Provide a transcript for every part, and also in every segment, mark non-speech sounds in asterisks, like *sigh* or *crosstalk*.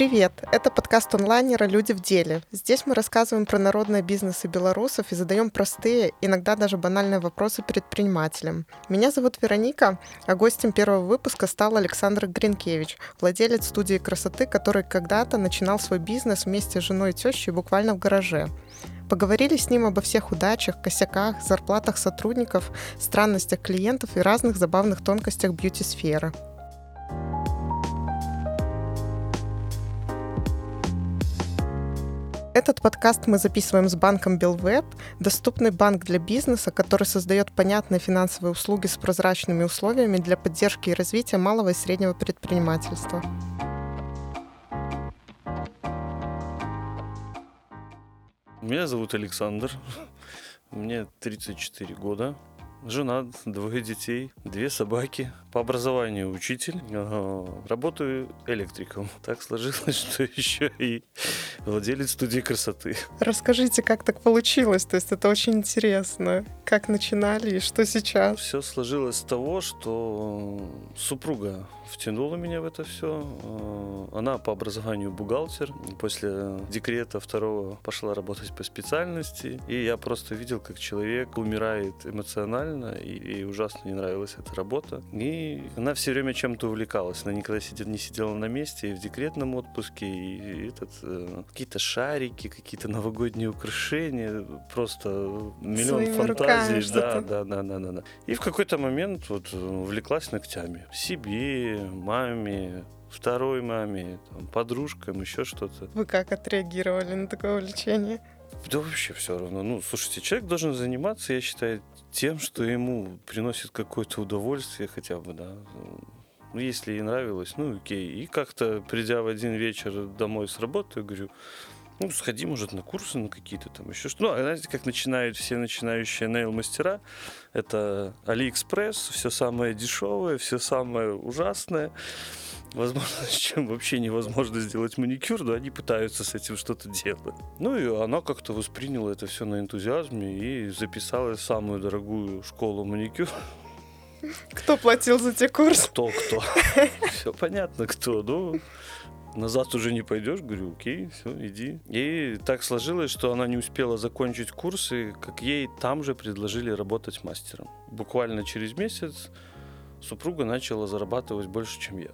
Привет! Это подкаст онлайнера «Люди в деле». Здесь мы рассказываем про народные бизнесы белорусов и задаем простые, иногда даже банальные вопросы предпринимателям. Меня зовут Вероника, а гостем первого выпуска стал Александр Гринкевич, владелец студии красоты, который когда-то начинал свой бизнес вместе с женой и тещей буквально в гараже. Поговорили с ним обо всех удачах, косяках, зарплатах сотрудников, странностях клиентов и разных забавных тонкостях бьюти-сферы. Этот подкаст мы записываем с банком Белвеб, доступный банк для бизнеса, который создает понятные финансовые услуги с прозрачными условиями для поддержки и развития малого и среднего предпринимательства. Меня зовут Александр, мне 34 года. Жена, двое детей, две собаки. По образованию учитель. Работаю электриком. *laughs* Так сложилось, *laughs* что еще и владелец студии красоты. Расскажите, как так получилось? То есть это очень интересно. Как начинали и что сейчас? Все сложилось с того, что супруга втянула меня в это все. Она по образованию бухгалтер. После декрета второго пошла работать по специальности. И я просто видел, как человек умирает эмоционально, и, и ужасно не нравилась эта работа. И она все время чем-то увлекалась. Она никогда сидела, не сидела на месте, и в декретном отпуске, и этот, э, какие-то шарики, какие-то новогодние украшения, просто миллион Своими фантазий. да, да, да, да, да, да. И в какой-то момент вот увлеклась ногтями. Себе, маме, второй маме, там, подружкам, еще что-то. Вы как отреагировали на такое увлечение? Да вообще все равно. Ну, слушайте, человек должен заниматься, я считаю, тем, что ему приносит какое-то удовольствие хотя бы, да. Ну, если ей нравилось, ну, окей. И как-то, придя в один вечер домой с работы, говорю, ну, сходи, может, на курсы на какие-то там еще что. Ну, а знаете, как начинают все начинающие нейл-мастера. Это Алиэкспресс, все самое дешевое, все самое ужасное. Возможно, с чем вообще невозможно сделать маникюр, но они пытаются с этим что-то делать. Ну и она как-то восприняла это все на энтузиазме и записала самую дорогую школу маникюр. Кто платил за те курсы? Кто, кто. Все понятно, кто. Ну, назад уже не пойдешь, говорю, окей, все, иди. И так сложилось, что она не успела закончить курсы, как ей там же предложили работать мастером. Буквально через месяц супруга начала зарабатывать больше, чем я.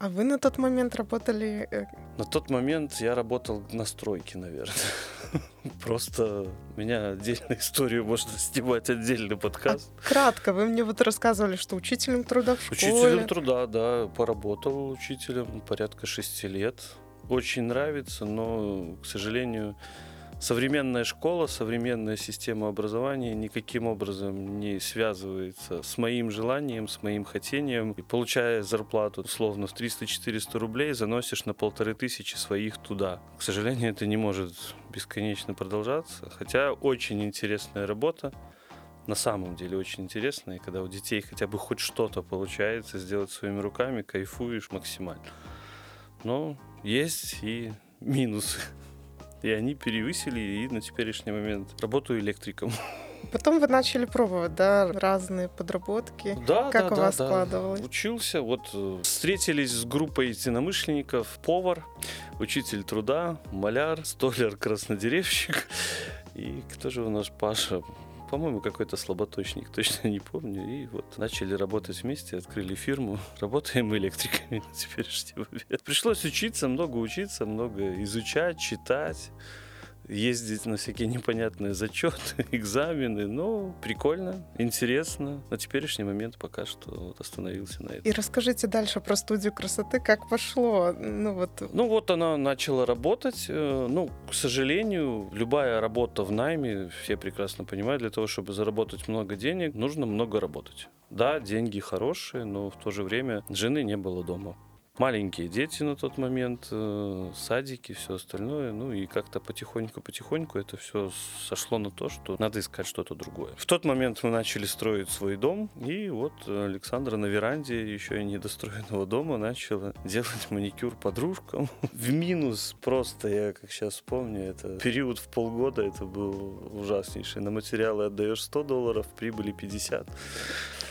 А вы на тот момент работали... э, На тот момент я работал на стройке, наверное. *laughs* Просто у меня отдельная историю, можно снимать отдельный подкаст. Кратко, вы мне вот рассказывали, что учителем труда в школе. Учителем труда, да, поработал учителем порядка шести лет. Очень нравится, но, к сожалению, современная школа, современная система образования никаким образом не связывается с моим желанием, с моим хотением. И получая зарплату условно в 300-400 рублей, заносишь на полторы тысячи своих туда. К сожалению, это не может бесконечно продолжаться, хотя очень интересная работа. На самом деле очень интересная, и когда у детей хотя бы хоть что-то получается сделать своими руками, кайфуешь максимально. Но есть и минусы. И они перевысили, и на теперешний момент работаю электриком. *laughs* Потом вы начали пробовать, да, разные подработки. Да, Как да, у да, вас да. складывалось? Учился, вот э, встретились с группой единомышленников, повар, учитель труда, маляр, столяр, краснодеревщик. И кто же у нас Паша? По-моему, какой-то слаботочник, *laughs* точно не помню. И вот начали работать вместе, открыли фирму. *laughs* Работаем электриками *laughs* на теперешний момент. Пришлось учиться, много учиться, много изучать, читать ездить на всякие непонятные зачеты, *laughs* экзамены. Ну, прикольно, интересно. На теперешний момент пока что вот остановился на этом. И расскажите дальше про студию красоты, как пошло. Ну вот, Ну вот она начала работать. Э, Ну, к сожалению, любая работа в найме, все прекрасно понимают, для того, чтобы заработать много денег, нужно много работать. Да, деньги хорошие, но в то же время жены не было дома. Маленькие дети на тот момент, э, садики, все остальное. Ну и как-то потихоньку-потихоньку это все сошло на то, что надо искать что-то другое. В тот момент мы начали строить свой дом, и вот Александра на веранде еще и недостроенного дома начала *laughs* делать маникюр подружкам. В минус просто, я как сейчас помню, это период в полгода, это был ужаснейший. На материалы отдаешь 100 долларов, прибыли 50.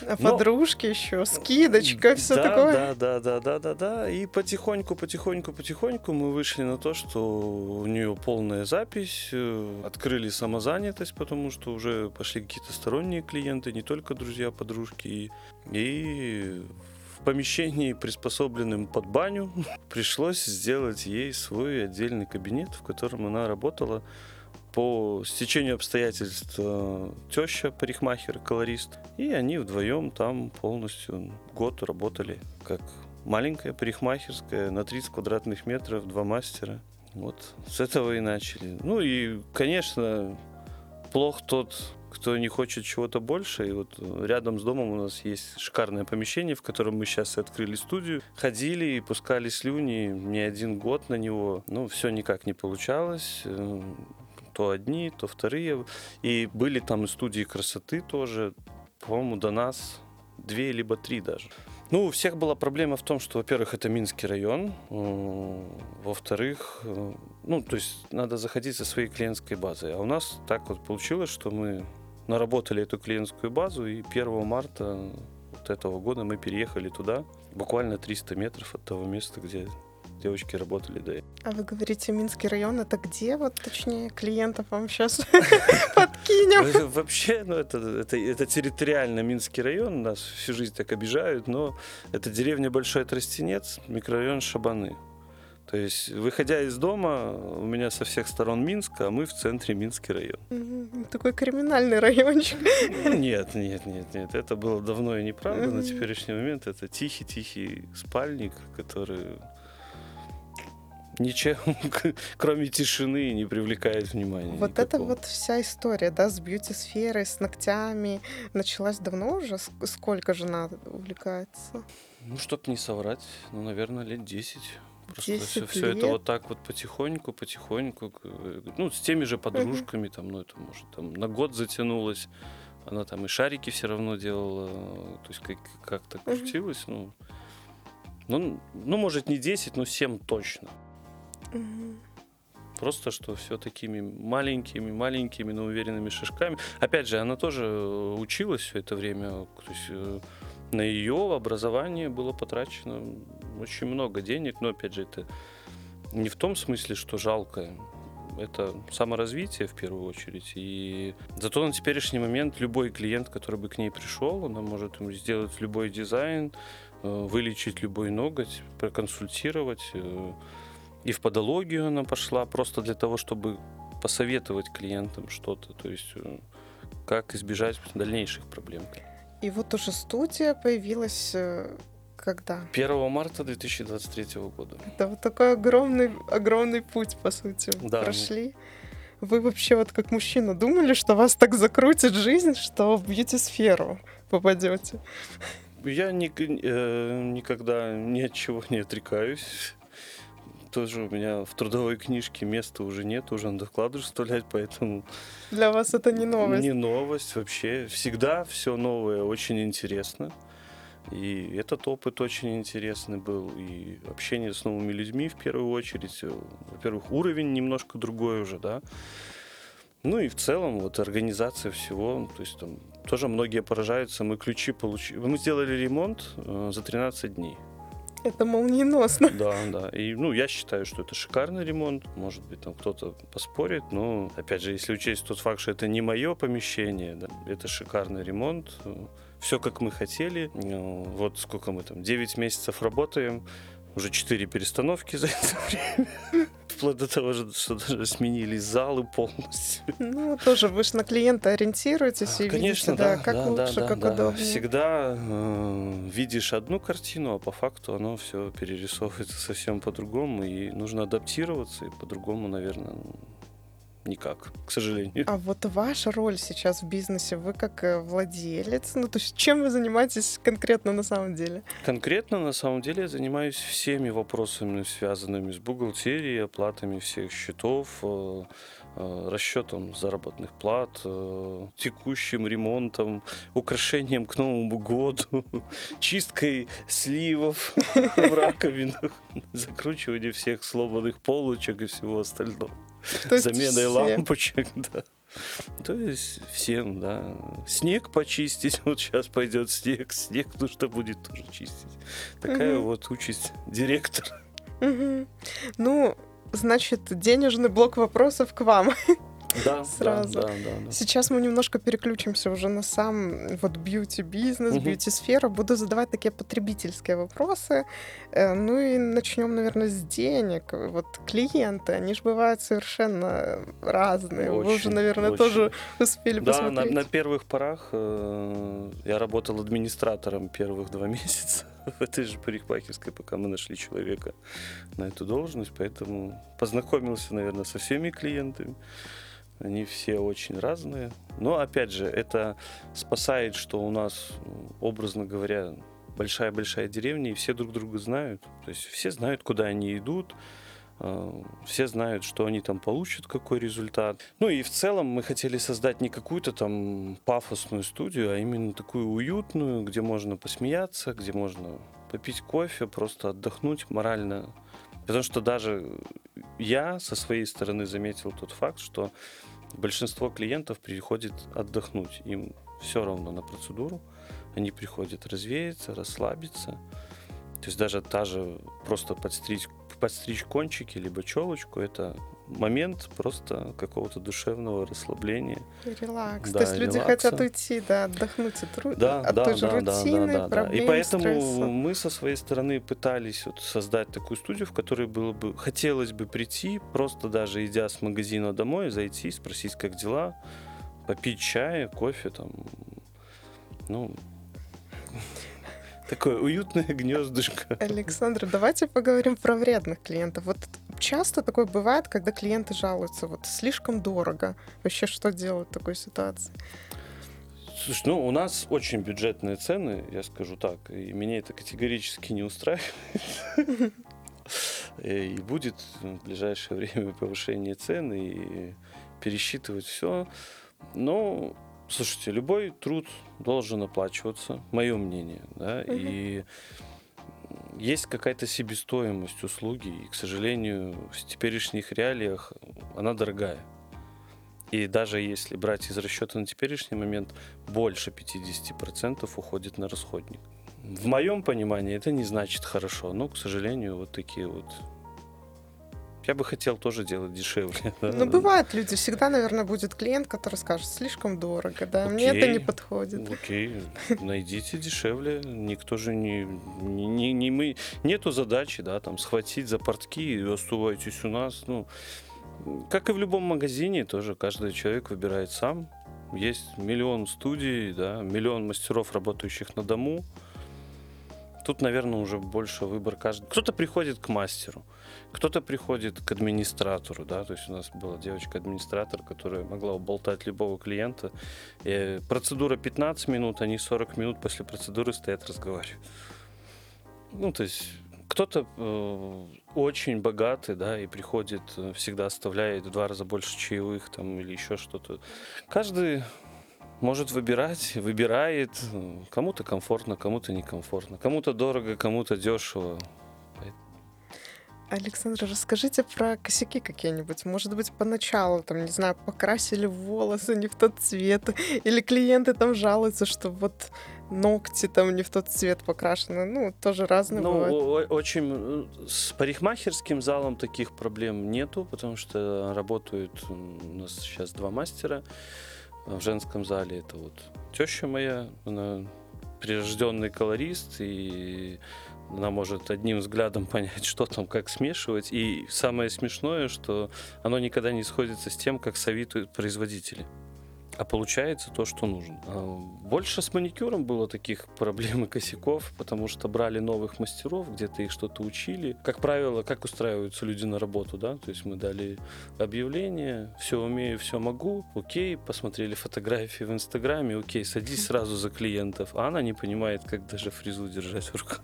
Но- подружки еще, скидочка, все да, такое. Да, да, да, да, да, да. И потихоньку, потихоньку, потихоньку мы вышли на то, что у нее полная запись, э, открыли самозанятость, потому что уже пошли какие-то сторонние клиенты, не только друзья, подружки. И в помещении, приспособленном под баню, *laughs* пришлось сделать ей свой отдельный кабинет, в котором она работала по стечению обстоятельств э, теща, парикмахер, колорист. И они вдвоем там полностью год работали как маленькая парикмахерская на 30 квадратных метров, два мастера. Вот с этого и начали. Ну и, конечно, плох тот, кто не хочет чего-то больше. И вот рядом с домом у нас есть шикарное помещение, в котором мы сейчас открыли студию. Ходили и пускали слюни не один год на него. Ну, все никак не получалось то одни, то вторые. И были там и студии красоты тоже, по-моему, до нас две либо три даже. Ну, у всех была проблема в том, что, во-первых, это Минский район, во-вторых, э, ну, то есть надо заходить со своей клиентской базой. А у нас так вот получилось, что мы наработали эту клиентскую базу, и 1 марта вот этого года мы переехали туда, буквально 300 метров от того места, где девочки работали этого. А вы говорите, Минский район, это где, вот точнее, клиентов вам сейчас *laughs* подкинем? Вообще, ну это, это, это территориально Минский район, нас всю жизнь так обижают, но это деревня Большой Тростенец, микрорайон Шабаны. То есть, выходя из дома, у меня со всех сторон Минска, а мы в центре Минский район. Такой криминальный райончик. Нет, нет, нет, нет. Это было давно и неправда. На теперешний момент это тихий-тихий спальник, который ничем, *laughs* кроме тишины, не привлекает внимания. Вот никакого. это вот вся история, да, с бьюти-сферой, с ногтями, началась давно уже? Сколько жена увлекается? Ну, чтоб не соврать, ну, наверное, лет 10. Просто 10 все, все это вот так вот потихоньку, потихоньку, ну, с теми же подружками, uh-huh. там, ну, это может там на год затянулось. Она там и шарики все равно делала, то есть как- как-то крутилась, uh-huh. ну, ну, ну, может, не 10, но 7 точно. Просто что все такими маленькими, маленькими, но уверенными шажками. Опять же, она тоже э, училась все это время. То есть э, на ее образование было потрачено очень много денег, но опять же, это не в том смысле, что жалко. Это саморазвитие в первую очередь. И зато на теперешний момент любой клиент, который бы к ней пришел, она может ему сделать любой дизайн, э, вылечить любой ноготь, проконсультировать и в подологию она пошла просто для того, чтобы посоветовать клиентам что-то, то есть э, как избежать дальнейших проблем. И вот уже студия появилась э, когда? 1 марта 2023 года. Это вот такой огромный, огромный путь, по сути, да. прошли. Вы вообще вот как мужчина думали, что вас так закрутит жизнь, что в бьюти-сферу попадете? Я ни, э, никогда ни от чего не отрекаюсь тоже у меня в трудовой книжке места уже нет, уже надо вкладыш вставлять, поэтому... Для вас это не новость? Не новость вообще. Всегда все новое очень интересно. И этот опыт очень интересный был. И общение с новыми людьми в первую очередь. Во-первых, уровень немножко другой уже, да. Ну и в целом вот организация всего, то есть там тоже многие поражаются, мы ключи получили, мы сделали ремонт э, за 13 дней. Это молниеносно. Да, да. И, ну, я считаю, что это шикарный ремонт. Может быть, там кто-то поспорит, но, опять же, если учесть тот факт, что это не мое помещение, да, это шикарный ремонт. Все, как мы хотели. Ну, вот сколько мы там, 9 месяцев работаем, уже 4 перестановки *laughs* за это время вплоть до того, что даже сменили залы полностью. Ну, тоже вы же на клиента ориентируетесь и Конечно, видите, да, да как да, лучше, да, как да. удобнее. Всегда э, видишь одну картину, а по факту оно все перерисовывается совсем по-другому, и нужно адаптироваться, и по-другому, наверное, никак, к сожалению. А вот ваша роль сейчас в бизнесе, вы как э, владелец, ну то есть чем вы занимаетесь конкретно на самом деле? Конкретно на самом деле я занимаюсь всеми вопросами, связанными с бухгалтерией, оплатами всех счетов, э, э, расчетом заработных плат, текущим ремонтом, украшением к Новому году, *laughs* чисткой сливов *laughs* в раковинах, *laughs* закручиванием всех сломанных полочек и всего остального. Заменой лампочек, *laughs* да. То есть всем, да. Снег почистить, *laughs* вот сейчас пойдет снег, снег нужно будет тоже чистить. Такая угу. вот участь директора. Угу. Ну, значит, денежный блок вопросов к вам. *laughs* Да, сразу. Да, да, да, да. Сейчас мы немножко переключимся уже на сам вот бьюти-бизнес, угу. бьюти-сферу. Буду задавать такие потребительские вопросы. Э, ну и начнем, наверное, с денег. Вот клиенты, они же бывают совершенно разные. Очень, Вы уже, наверное, очень. тоже успели да, посмотреть. Да, на, на первых порах э, я работал администратором первых два *laughs* месяца в этой же парикмахерской, пока мы нашли человека на эту должность, поэтому познакомился, наверное, со всеми клиентами. Они все очень разные. Но, опять же, это спасает, что у нас, образно говоря, большая-большая деревня, и все друг друга знают. То есть все знают, куда они идут, э, все знают, что они там получат, какой результат. Ну и в целом мы хотели создать не какую-то там пафосную студию, а именно такую уютную, где можно посмеяться, где можно попить кофе, просто отдохнуть морально. Потому что даже я со своей стороны заметил тот факт, что большинство клиентов приходит отдохнуть. Им все равно на процедуру. Они приходят развеяться, расслабиться. То есть даже та же просто подстричь, подстричь кончики, либо челочку, это момент просто какого-то душевного расслабления. Релакс. Да, То есть люди релакса. хотят уйти, да, отдохнуть от, ру... да, от да, той же да, рутины, да, да, проблем, да. И поэтому стресса. мы со своей стороны пытались вот создать такую студию, в которой было бы, хотелось бы прийти, просто даже идя с магазина домой, зайти, спросить, как дела, попить чая, кофе, там, ну, Такое уютное *laughs* гнездышко. Александр, давайте поговорим про вредных клиентов. Вот часто такое бывает, когда клиенты жалуются, вот слишком дорого. Вообще что делать в такой ситуации? Слушай, ну у нас очень бюджетные цены, я скажу так, и меня это категорически не устраивает. *laughs* И будет в ближайшее *laughs* время повышение цен и пересчитывать все. Но Слушайте, любой труд должен оплачиваться, мое мнение, да, угу. и есть какая-то себестоимость услуги, и, к сожалению, в теперешних реалиях она дорогая. И даже если брать из расчета на теперешний момент, больше 50% уходит на расходник. В моем понимании это не значит хорошо, но, к сожалению, вот такие вот я бы хотел тоже делать дешевле. *laughs* Ну, бывают люди. Всегда, наверное, будет клиент, который скажет, слишком дорого, да, Окей. мне это не подходит. Окей, найдите дешевле. Никто же не, не, не мы... Нету задачи, да, там, схватить за портки и оставайтесь у нас. Ну, как и в любом магазине, тоже каждый человек выбирает сам. Есть миллион студий, да, миллион мастеров, работающих на дому. Тут, наверное, уже больше выбор каждый. Кто-то приходит к мастеру. Кто-то приходит к администратору, да, то есть у нас была девочка-администратор, которая могла уболтать любого клиента. И процедура 15 минут, они 40 минут после процедуры стоят, разговаривают. Ну, то есть кто-то э, очень богатый, да, и приходит, э, всегда оставляет в два раза больше чаевых там или еще что-то. Каждый может выбирать, выбирает. Кому-то комфортно, кому-то некомфортно. Кому-то дорого, кому-то дешево. Александр, расскажите про косяки какие-нибудь. Может быть, поначалу, там, не знаю, покрасили волосы не в тот цвет, или клиенты там жалуются, что вот ногти там не в тот цвет покрашены. Ну, тоже разные ну, бывают. очень... С парикмахерским залом таких проблем нету, потому что работают у нас сейчас два мастера в женском зале. Это вот теща моя, она прирожденный колорист, и она может одним взглядом *laughs* понять, что там, как смешивать. И самое смешное, что оно никогда не сходится с тем, как советуют производители. А получается то, что нужно. А больше с маникюром было таких *laughs* проблем и косяков, потому что брали новых мастеров, где-то их что-то учили. Как правило, как устраиваются люди на работу, да? То есть мы дали объявление, все умею, все могу, окей, посмотрели фотографии в Инстаграме, окей, садись сразу за клиентов. А она не понимает, как даже фрезу держать в руках.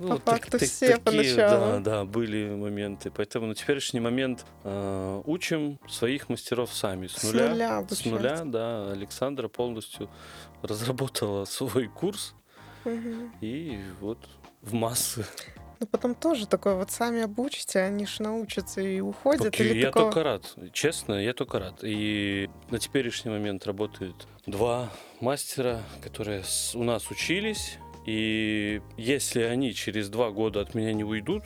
Ну, По факту так, все такие, поначалу. Да, да, были моменты. Поэтому на теперешний момент э, учим своих мастеров сами. С нуля. С нуля, с нуля, да. Александра полностью разработала свой курс. Угу. И вот в массы. Но потом тоже такое, вот сами обучите, они ж научатся и уходят. Так или я такого... только рад, честно, я только рад. И на теперешний момент работают два мастера, которые у нас учились. И если они через два года от меня не уйдут,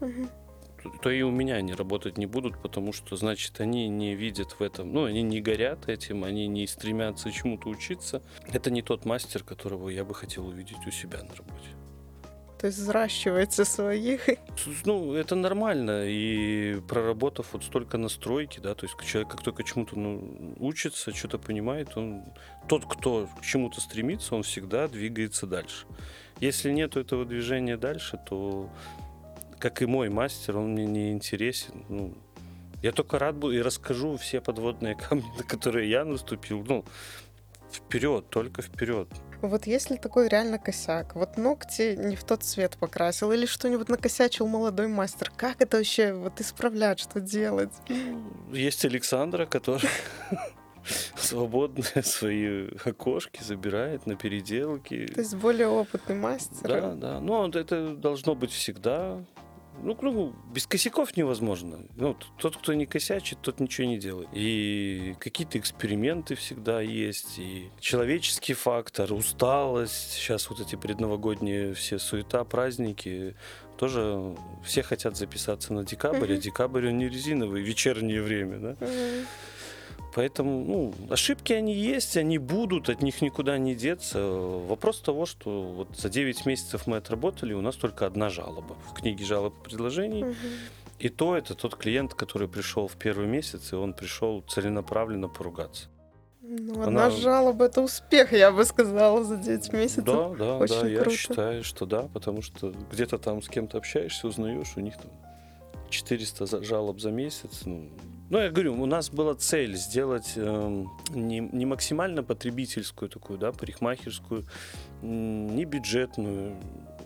Мгм. то- то и у меня они работать не будут, потому что, значит, они не видят в этом, ну, они не горят этим, они не стремятся чему-то учиться. Это не тот мастер, которого я бы хотел увидеть у себя на работе. То есть взращиваете своих. Ну, это нормально, и проработав вот столько настройки, да, то есть человек, как только чему-то ну, учится, что-то понимает, он тот, кто к чему-то стремится, он всегда двигается дальше. Если нет этого движения дальше, то, как и мой мастер, он мне не интересен. Ну, я только рад буду и расскажу все подводные камни, *laughs* на которые я наступил. Ну, вперед, только вперед. Вот если такой реально косяк, вот ногти не в тот цвет покрасил или что-нибудь накосячил молодой мастер, как это вообще вот исправлять, что делать? Есть Александра, который *laughs* свободные свои окошки забирает на переделки. То есть более опытный мастер. Да, да. Ну, вот это должно быть всегда. Ну, ну, без косяков невозможно. Ну, тот, кто не косячит, тот ничего не делает. И какие-то эксперименты всегда есть, и человеческий фактор, усталость. Сейчас вот эти предновогодние все суета, праздники. Тоже все хотят записаться на декабрь, а декабрь он не резиновый, вечернее время, да? Поэтому, ну, ошибки они есть, они будут, от них никуда не деться. Вопрос того, что вот за 9 месяцев мы отработали, у нас только одна жалоба в книге жалоб и предложений. Мгм. И то это тот клиент, который пришел в первый месяц, и он пришел целенаправленно поругаться. Ну, Она- одна жалоба это успех, я бы сказала, за 9 месяцев. Да, да, да, Очень я круто. считаю, что да, потому что где-то там с кем-то общаешься, узнаешь, у них там 400 за- жалоб за месяц. Ну, ну, я говорю, у нас была цель сделать эм, не, не максимально потребительскую такую, да, парикмахерскую, не бюджетную,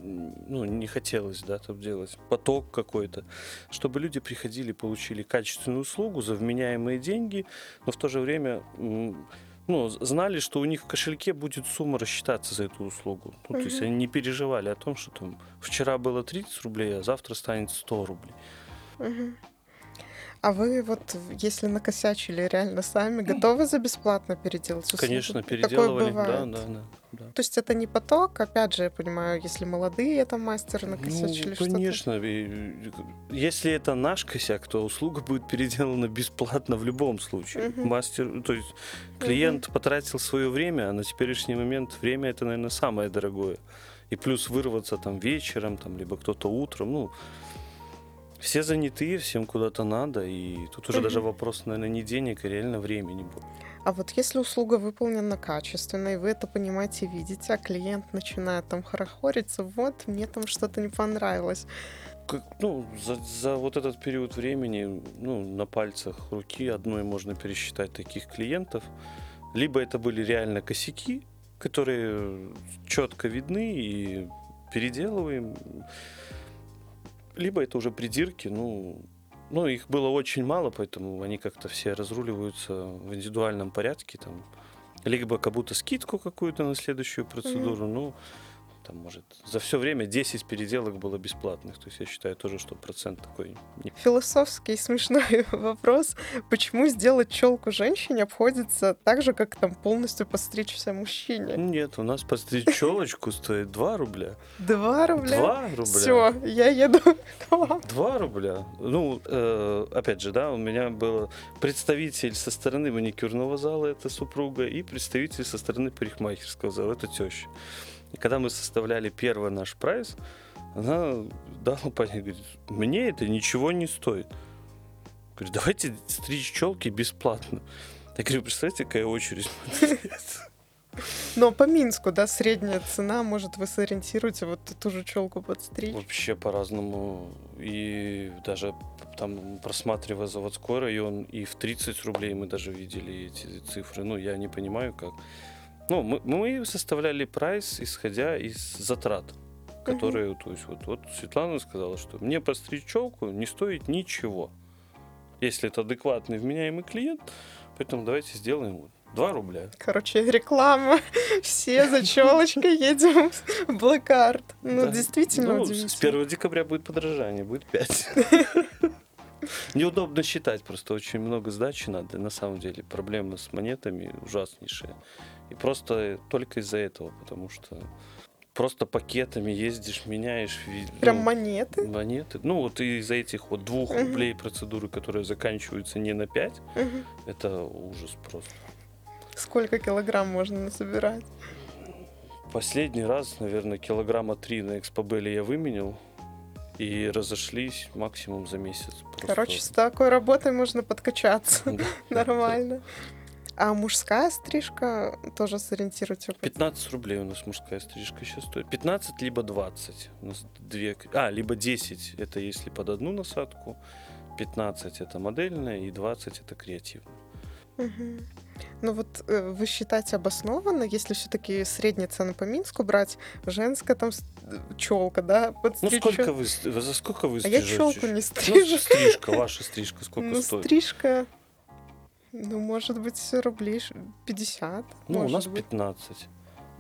ну, не хотелось, да, там делать поток какой-то, чтобы люди приходили, получили качественную услугу за вменяемые деньги, но в то же время ну, знали, что у них в кошельке будет сумма рассчитаться за эту услугу. Ну, то есть они не переживали о том, что там вчера было 30 рублей, а завтра станет 100 рублей. А вы вот, если накосячили реально сами, готовы за бесплатно переделать услугу? Конечно, переделывали. Да, да, да, да. То есть это не поток, опять же, я понимаю, если молодые это мастеры накосячили Ну, что-то. конечно. Если это наш косяк, то услуга будет переделана бесплатно в любом случае. Мгм. Мастер, то есть клиент потратил свое время, а на теперешний момент время это, наверное, самое дорогое. И плюс вырваться там вечером, там, либо кто-то утром, ну, все занятые, всем куда-то надо, и тут уже даже вопрос, наверное, не денег, а реально времени будет. А вот если услуга выполнена качественно, и вы это понимаете видите, а клиент начинает там хорохориться, вот, мне там что-то не понравилось. Как, ну, за, за вот этот период времени, ну, на пальцах руки одной можно пересчитать таких клиентов. Либо это были реально косяки, которые четко видны и переделываем. Либо это уже придирки, ну, ну, их было очень мало, поэтому они как-то все разруливаются в индивидуальном порядке. Там, либо как будто скидку какую-то на следующую процедуру. Ну, там, может, за все время 10 переделок было бесплатных. То есть я считаю тоже, что процент такой не Философский смешной *laughs* вопрос. Почему сделать челку женщине обходится так же, как там полностью подстричься мужчине? Нет, у нас постричь *laughs* челочку стоит 2 рубля. Два рубля? 2 рубля. Все, я еду *laughs* к вам. 2 рубля. Ну, э, опять же, да, у меня был представитель со стороны маникюрного зала, это супруга, и представитель со стороны парикмахерского зала, это теща. И когда мы составляли первый наш прайс, она дала понять, говорит, мне это ничего не стоит. Говорит, давайте стричь челки бесплатно. Я говорю, представьте, какая очередь. Но по Минску, да, средняя цена, может, вы сориентируете вот ту же челку подстричь? Вообще по-разному. И даже там, просматривая заводской район, и в 30 рублей мы даже видели эти цифры. Ну, я не понимаю, как. Ну, мы, мы составляли прайс, исходя из затрат, которые, то есть, вот, вот Светлана сказала, что мне постричь челку не стоит ничего. Если это адекватный, вменяемый клиент, поэтому давайте сделаем вот 2 рубля. Короче, реклама. *laughs* Все за челочкой едем в Black Art. Ну, Да. действительно Ну, с удивительно. 1 декабря будет подорожание, будет 5. *laughs* Неудобно считать, просто очень много сдачи надо. На самом деле проблемы с монетами ужаснейшие. И просто только из-за этого, потому что просто пакетами ездишь, меняешь. ви- Прям ну, монеты. монеты. Ну, вот из-за этих вот двух Мгм. рублей процедуры, которые заканчиваются не на 5, Мгм. это ужас просто. Сколько килограмм можно насобирать? Последний раз, наверное, килограмма три на экспобеле я выменил. И разошлись максимум за месяц. Просто- Короче, с такой работой можно подкачаться. *laughs* Нормально. *laughs* А мужская стрижка тоже сориентируйте. 15 рублей у нас мужская стрижка сейчас стоит. 15 либо 20. У нас две... А, либо 10 это если под одну насадку. 15 это модельная и 20 это креативная. Мгм. Ну вот э, вы считаете обоснованно, если все-таки средние цены по Минску брать, женская там челка, да, Ну подстричь сколько вы, за сколько вы А я стрижете? челку не Ну, стрижу. стрижка, ваша стрижка сколько Ну, стоит? стрижка, ну, может быть, рублей ш- 50. Ну, у нас быть. 15.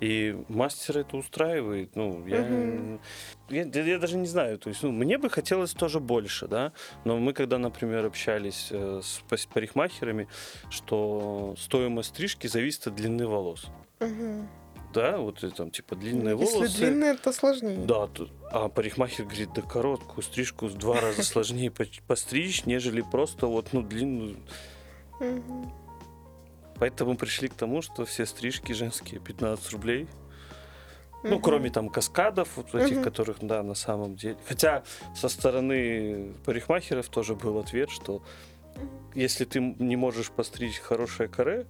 И мастер это устраивает. Ну, я, Мгм. я, я- даже не знаю. То есть, ну, мне бы хотелось тоже больше, да. Но мы, когда, например, общались э, с парикмахерами, что стоимость стрижки зависит от длины волос. Мгм. Да, вот там, типа, длинные Если волосы. длинные, то сложнее. Да, тут- а парикмахер говорит, да короткую стрижку в два раза сложнее по- постричь, нежели просто вот, ну, длинную. Мгм. Поэтому пришли к тому, что все стрижки женские 15 рублей. Ну, кроме там каскадов, вот этих, Мгм. которых, да, на самом деле. Хотя со стороны парикмахеров тоже был ответ, что если ты не можешь постричь хорошее каре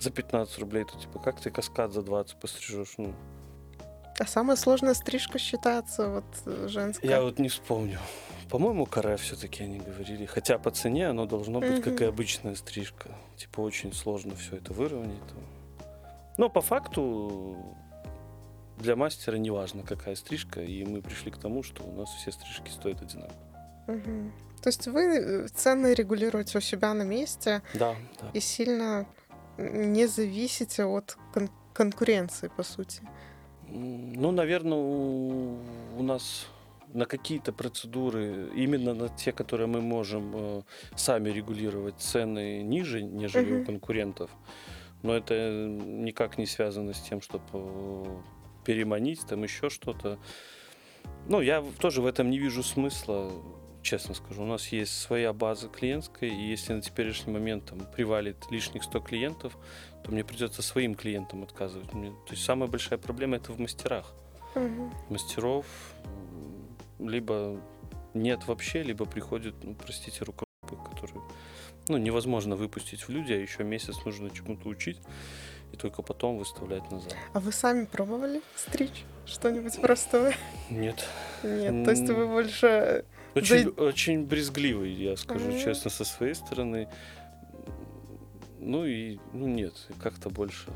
за 15 рублей, то типа как ты каскад за 20 пострижешь? Ну, А самая сложная стрижка считается вот э, женская. я вот не вспомню. По-моему, каре все-таки они говорили. Хотя по цене оно должно быть, как и обычная стрижка. Типа очень сложно все это выровнять. Но по факту для мастера не важно, какая стрижка, и мы пришли к тому, что у нас все стрижки стоят одинаково. То есть вы э, цены регулируете у себя на месте Да, да. и сильно не зависите от кон- конкуренции, по сути. Ну, наверное, у, у нас на какие-то процедуры, именно на те, которые мы можем э, сами регулировать, цены ниже, нежели у Мгм. конкурентов. Но это никак не связано с тем, чтобы переманить, там еще что-то. Ну, я тоже в этом не вижу смысла, честно скажу. У нас есть своя база клиентская, и если на теперешний момент там привалит лишних 100 клиентов, то мне придется своим клиентам отказывать. Мне- то есть самая большая проблема это в мастерах. Мгм. Мастеров либо нет вообще, либо приходят, ну, простите, рукопы, которые ну, невозможно выпустить в люди, а еще месяц нужно чему-то учить и только потом выставлять назад. А вы сами пробовали стричь что-нибудь простое? Нет. Нет, то есть вы больше... Очень, Зай- очень брезгливый, я скажу Мгм. честно, со своей стороны. Ну и, ну нет, как-то больше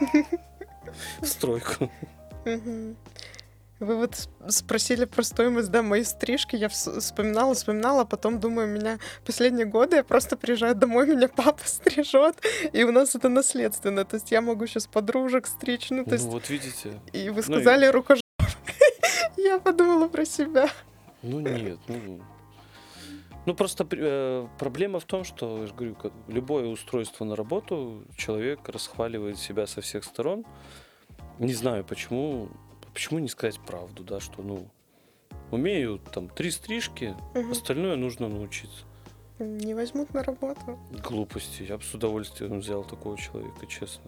*laughs* в стройку. Вы вот спросили про стоимость, да, моей стрижки. Я вс- вспоминала, вспоминала, а потом думаю, меня последние годы я просто приезжаю домой, *laughs* меня папа стрижет, и у нас это наследственно. То есть я могу сейчас подружек стричь, ну, то Ну есть... вот видите, И вы ну и- сказали рукожоп. *laughs* Я подумала про себя. ну нет, ну... Ну просто э, проблема в том, что, я же говорю, как любое устройство на работу, человек расхваливает себя со всех сторон. Не знаю, почему, почему не сказать правду, да, что, ну, умею там три стрижки, Мгм. остальное нужно научиться. Не возьмут на работу. Глупости. Я бы с удовольствием взял такого человека, честно.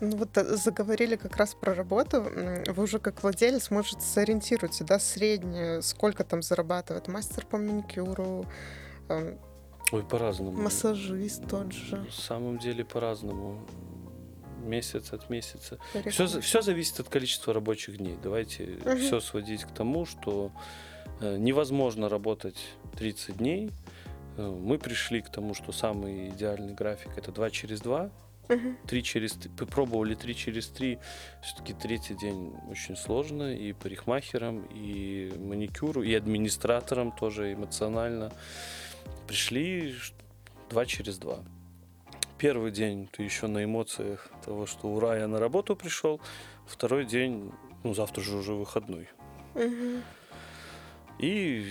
Ну вот э, заговорили как раз про работу. Вы уже как владелец, может, сориентируете, да, среднее, сколько там зарабатывает мастер по маникюру, эм, Ой, по-разному. массажист тот же. На самом деле по-разному. Месяц от месяца. Все, все зависит от количества рабочих дней. Давайте Мгм. все сводить к тому, что э, невозможно работать 30 дней. Э, мы пришли к тому, что самый идеальный график это 2 через 2. Мгм. 3 через 3. Попробовали 3 через 3. Все-таки третий день очень сложно. И парикмахерам, и маникюру, и администраторам тоже эмоционально. Пришли 2 через 2. Первый день ты еще на эмоциях того, что ура, я на работу пришел. Второй день, ну завтра же уже выходной. И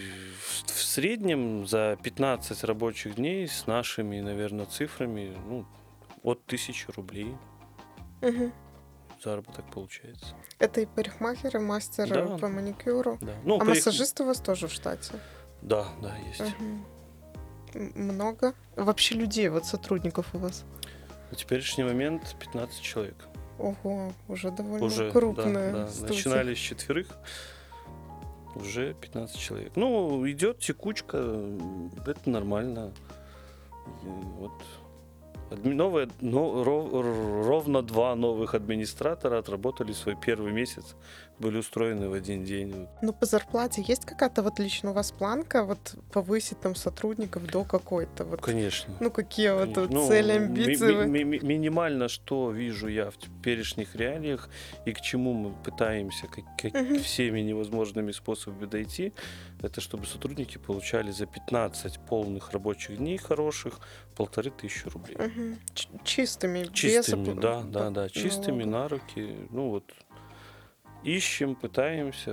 в среднем за 15 рабочих дней с нашими, наверное, цифрами, ну, от 1000 рублей Мгм. заработок получается. Это и парикмахер, и мастер Да. по маникюру. Да. Ну, а парик- массажисты у вас тоже в штате? Да, да, есть. М- Много? Вообще людей, вот сотрудников у вас? На теперешний момент 15 человек. Ого, уже довольно Уже, крупная да, да. студия. Начинали с четверых, уже 15 человек. Ну, идет текучка, это нормально. Вот новые, но- ро- р- ровно два новых администратора отработали свой первый месяц, были устроены в один день. Ну, по зарплате есть какая-то вот лично у вас планка вот повысить там сотрудников до какой-то вот? Конечно. Ну, какие вот Конечно. тут Ну, цели, амбиции? ми- ми- ми- минимально, что вижу я в теперешних реалиях и к чему мы пытаемся как, как Мгм. всеми невозможными способами дойти, это чтобы сотрудники получали за 15 полных рабочих дней хороших полторы тысячи рублей. Ч- Чистыми, без Чистыми, опл- да, да, да, чистыми на руки. Ну вот ищем, пытаемся.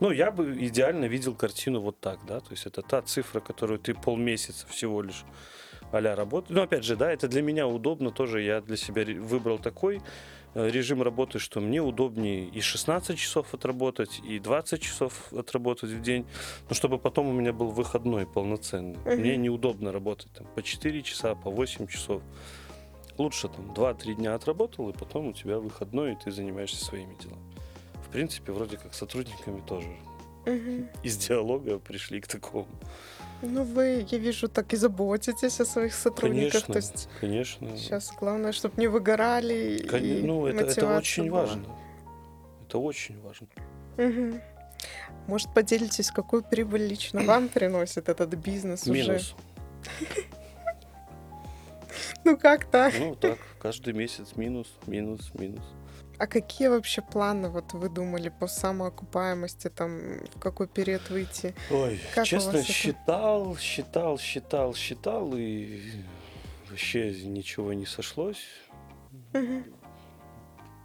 Ну, я бы идеально видел картину вот так, да, то есть это та цифра, которую ты полмесяца всего лишь а-ля работаешь. Ну, опять же, да, это для меня удобно тоже, я для себя выбрал такой э, режим работы, что мне удобнее и 16 часов отработать, и 20 часов отработать в день, но чтобы потом у меня был выходной полноценный. Мне неудобно работать там по 4 часа, по 8 часов. Лучше там 2-3 дня отработал, и потом у тебя выходной, и ты занимаешься своими делами. В принципе, вроде как сотрудниками тоже из диалога пришли к такому. Ну, вы, я вижу, так и заботитесь о своих сотрудниках. Конечно, То есть конечно. сейчас главное, чтобы не выгорали. Кон- и ну, это, это очень была. важно. Это очень важно. Мгм. Может, поделитесь, какую прибыль лично вам приносит этот бизнес уже? *laughs* *laughs* Ну, как так? Ну, так, каждый месяц минус, минус, минус. А какие вообще планы вот вы думали по самоокупаемости, там, в какой период выйти? Ой, Как честно, это? считал, считал, считал, считал, и вообще ничего не сошлось.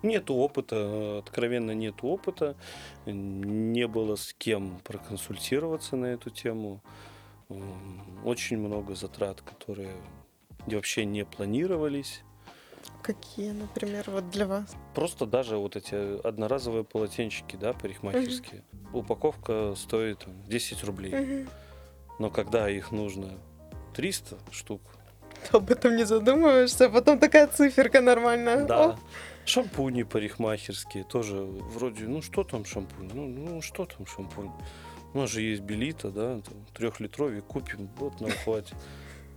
Нету опыта, откровенно нету опыта. Не было с кем проконсультироваться на эту тему. Очень много затрат, которые вообще не планировались. Какие, например, вот для вас? Просто даже вот эти одноразовые полотенчики, да, парикмахерские. Упаковка стоит там, 10 рублей. Мгм. Но когда их нужно 300 штук, об этом не задумываешься, а потом такая циферка нормальная. да. О, Шампуни парикмахерские тоже вроде, ну что там шампунь? Ну, ну что там шампунь? У нас же есть Белита, да, трехлитровый купим, вот нам хватит.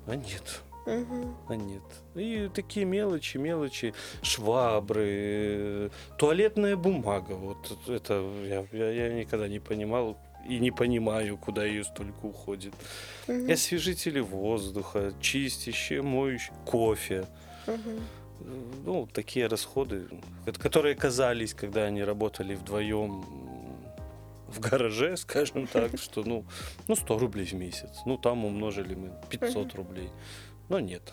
А нет, мгм. а нет. И такие мелочи, мелочи, швабры, туалетная бумага. Вот это я, я, я никогда не понимал и не понимаю, куда ее столько уходит. И освежители воздуха, чистящие, моющие, кофе. Мгм. Ну, такие расходы, ко- которые казались, когда они работали вдвоем в гараже, *laughs* скажем так, что, ну, ну, 100 рублей в месяц. Ну, там умножили мы 500 рублей. Но нет.